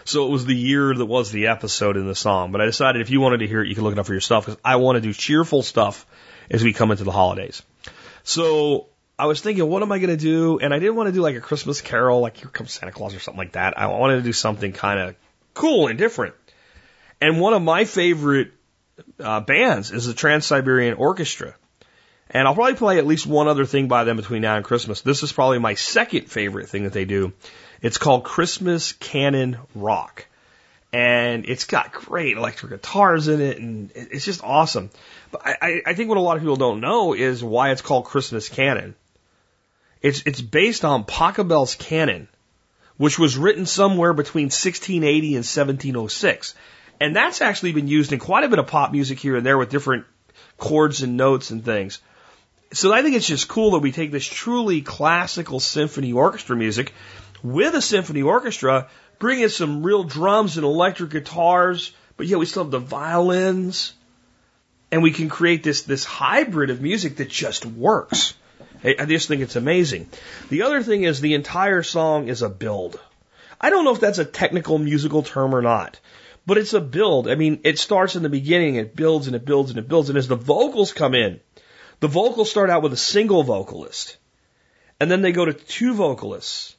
So it was the year that was the episode in the song. But I decided if you wanted to hear it, you could look it up for yourself because I want to do cheerful stuff as we come into the holidays. So I was thinking, what am I going to do? And I didn't want to do like a Christmas carol, like Here Comes Santa Claus or something like that. I wanted to do something kind of cool and different. And one of my favorite uh, bands is the Trans Siberian Orchestra. And I'll probably play at least one other thing by them between now and Christmas. This is probably my second favorite thing that they do. It's called Christmas Canon Rock. And it's got great electric guitars in it, and it's just awesome. But I, I think what a lot of people don't know is why it's called Christmas Canon. It's, it's based on Pachelbel's Canon, which was written somewhere between 1680 and 1706. And that's actually been used in quite a bit of pop music here and there with different chords and notes and things. So I think it's just cool that we take this truly classical symphony orchestra music with a symphony orchestra, bring in some real drums and electric guitars, but yet we still have the violins, and we can create this this hybrid of music that just works. I just think it's amazing. The other thing is the entire song is a build. I don't know if that's a technical musical term or not, but it's a build. I mean, it starts in the beginning, it builds and it builds and it builds, and as the vocals come in, the vocals start out with a single vocalist, and then they go to two vocalists,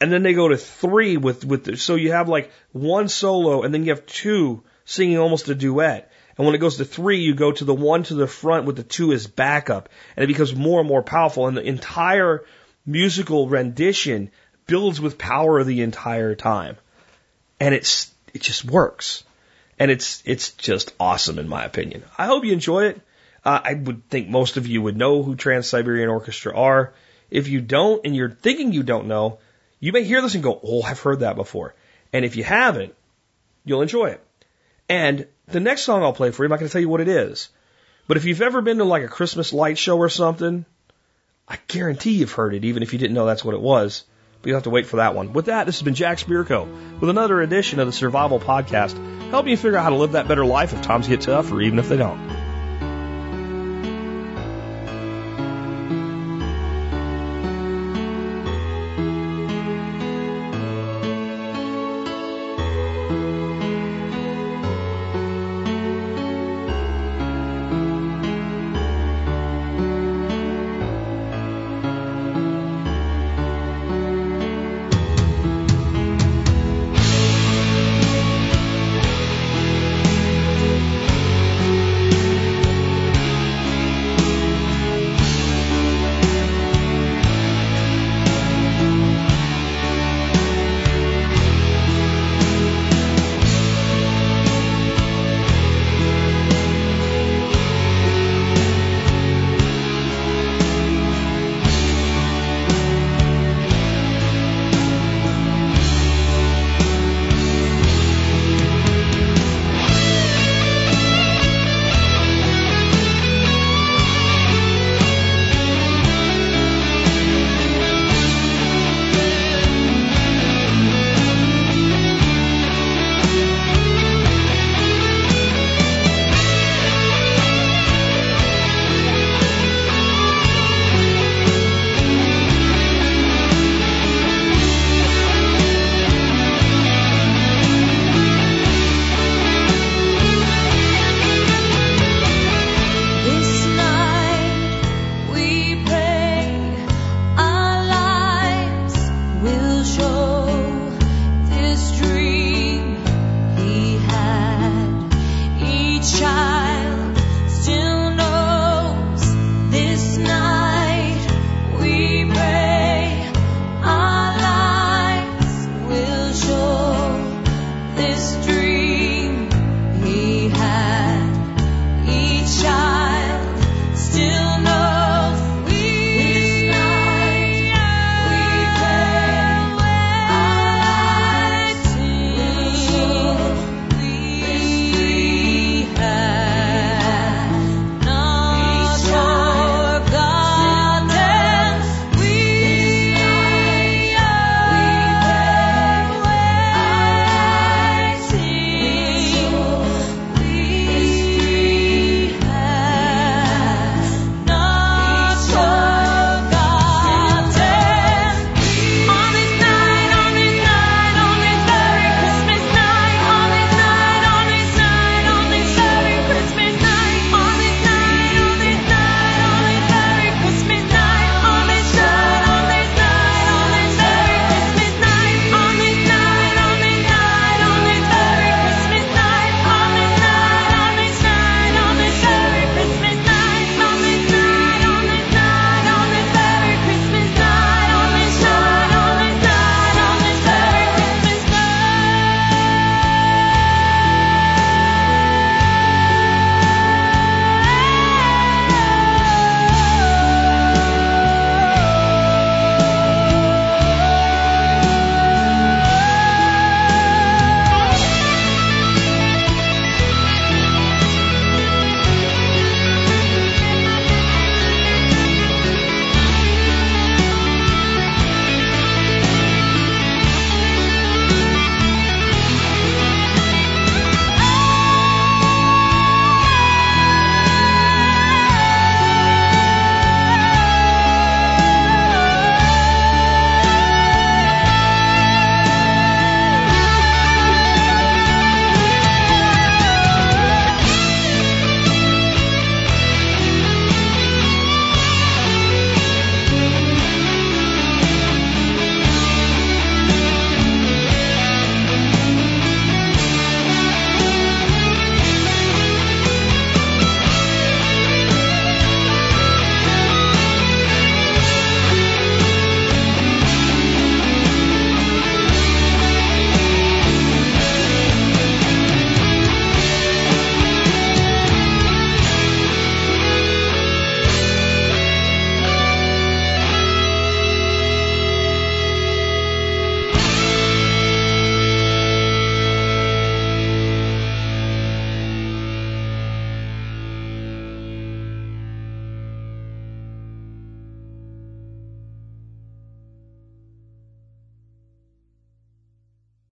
and then they go to three with with the, so you have like one solo, and then you have two singing almost a duet. And when it goes to three, you go to the one to the front with the two as backup, and it becomes more and more powerful. And the entire musical rendition builds with power the entire time, and it's it just works, and it's it's just awesome in my opinion. I hope you enjoy it. Uh, I would think most of you would know who Trans Siberian Orchestra are. If you don't, and you're thinking you don't know, you may hear this and go, "Oh, I've heard that before." And if you haven't, you'll enjoy it. And the next song I'll play for you, I'm not going to tell you what it is. But if you've ever been to like a Christmas light show or something, I guarantee you've heard it, even if you didn't know that's what it was. But you'll have to wait for that one. With that, this has been Jack Spirko with another edition of the Survival Podcast, helping you figure out how to live that better life if times get tough or even if they don't.